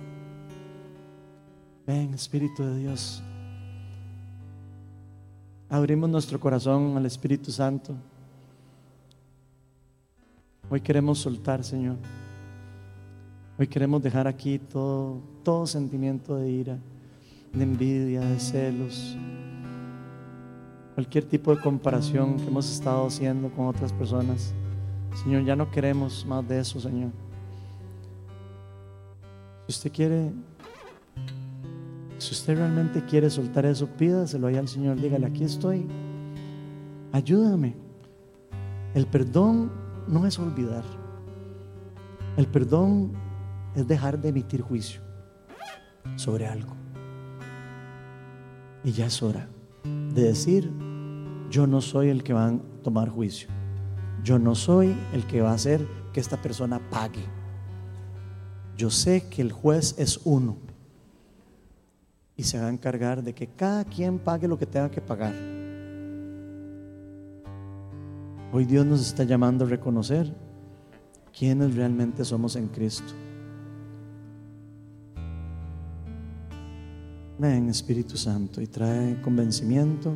S1: Ven, Espíritu de Dios. Abrimos nuestro corazón al Espíritu Santo. Hoy queremos soltar, Señor. Hoy queremos dejar aquí todo, todo sentimiento de ira, de envidia, de celos, cualquier tipo de comparación que hemos estado haciendo con otras personas. Señor, ya no queremos más de eso, Señor. Si usted quiere, si usted realmente quiere soltar eso, pídaselo ahí al Señor, dígale, aquí estoy, ayúdame. El perdón no es olvidar. El perdón es dejar de emitir juicio sobre algo. Y ya es hora de decir, yo no soy el que va a tomar juicio. Yo no soy el que va a hacer que esta persona pague. Yo sé que el juez es uno y se va a encargar de que cada quien pague lo que tenga que pagar. Hoy Dios nos está llamando a reconocer quiénes realmente somos en Cristo. Ven Espíritu Santo y trae convencimiento.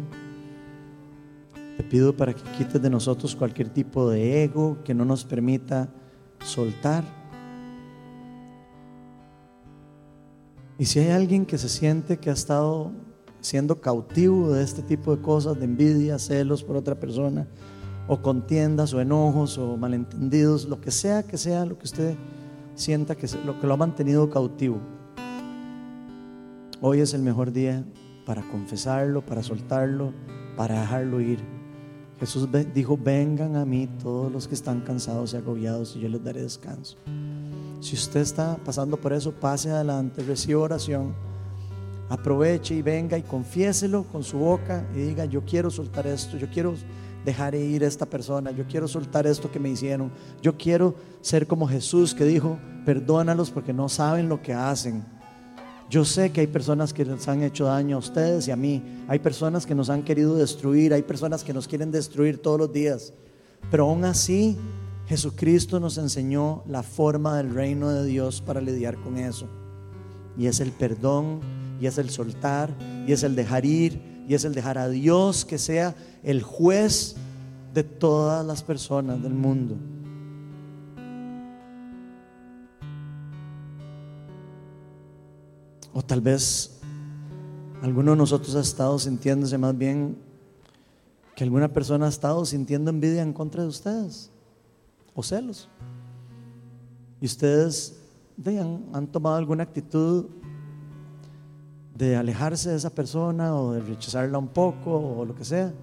S1: Te pido para que quites de nosotros cualquier tipo de ego que no nos permita soltar. Y si hay alguien que se siente que ha estado siendo cautivo de este tipo de cosas, de envidia, celos por otra persona, o contiendas, o enojos, o malentendidos, lo que sea que sea lo que usted sienta que lo que lo ha mantenido cautivo. Hoy es el mejor día para confesarlo, para soltarlo, para dejarlo ir. Jesús dijo, vengan a mí todos los que están cansados y agobiados y yo les daré descanso. Si usted está pasando por eso, pase adelante, reciba oración, aproveche y venga y confiéselo con su boca y diga, yo quiero soltar esto, yo quiero dejar ir a esta persona, yo quiero soltar esto que me hicieron, yo quiero ser como Jesús que dijo, perdónalos porque no saben lo que hacen. Yo sé que hay personas que les han hecho daño a ustedes y a mí. Hay personas que nos han querido destruir. Hay personas que nos quieren destruir todos los días. Pero aún así, Jesucristo nos enseñó la forma del reino de Dios para lidiar con eso. Y es el perdón, y es el soltar, y es el dejar ir, y es el dejar a Dios que sea el juez de todas las personas del mundo. O tal vez alguno de nosotros ha estado sintiéndose más bien que alguna persona ha estado sintiendo envidia en contra de ustedes o celos. Y ustedes han, han tomado alguna actitud de alejarse de esa persona o de rechazarla un poco o lo que sea.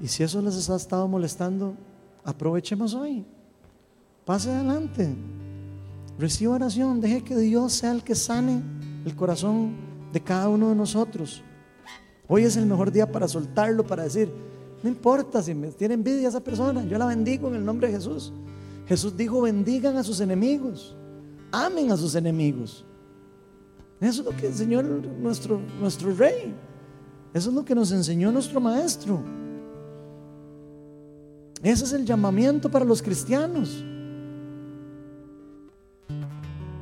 S1: Y si eso les ha estado molestando, aprovechemos hoy. Pase adelante. Reciba oración. Deje que Dios sea el que sane el corazón de cada uno de nosotros. Hoy es el mejor día para soltarlo, para decir, no importa si me tiene envidia esa persona, yo la bendigo en el nombre de Jesús. Jesús dijo, bendigan a sus enemigos, amen a sus enemigos. Eso es lo que enseñó nuestro, nuestro rey. Eso es lo que nos enseñó nuestro maestro. Ese es el llamamiento para los cristianos.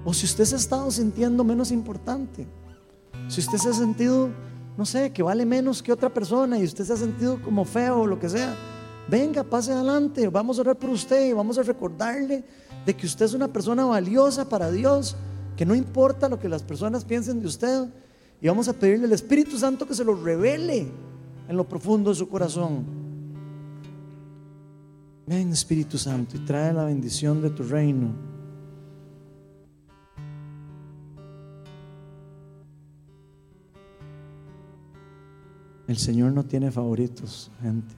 S1: O si usted se ha estado sintiendo menos importante, si usted se ha sentido, no sé, que vale menos que otra persona y usted se ha sentido como feo o lo que sea, venga, pase adelante, vamos a orar por usted y vamos a recordarle de que usted es una persona valiosa para Dios que no importa lo que las personas piensen de usted, y vamos a pedirle al Espíritu Santo que se lo revele en lo profundo de su corazón. Ven Espíritu Santo y trae la bendición de tu reino. El Señor no tiene favoritos, gente.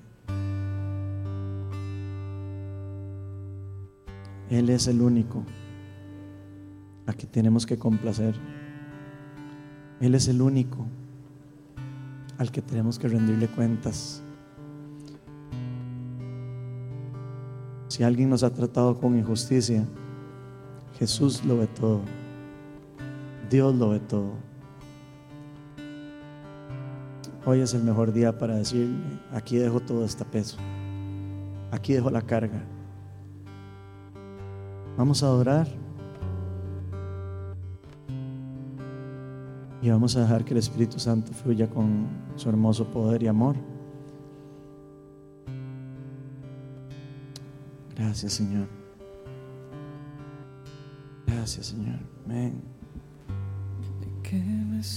S1: Él es el único a que tenemos que complacer. Él es el único al que tenemos que rendirle cuentas. Si alguien nos ha tratado con injusticia, Jesús lo ve todo. Dios lo ve todo. Hoy es el mejor día para decirle, aquí dejo todo este peso. Aquí dejo la carga. Vamos a adorar. Y vamos a dejar que el Espíritu Santo fluya con su hermoso poder y amor. Gracias, Señor. Gracias, Señor. Amén.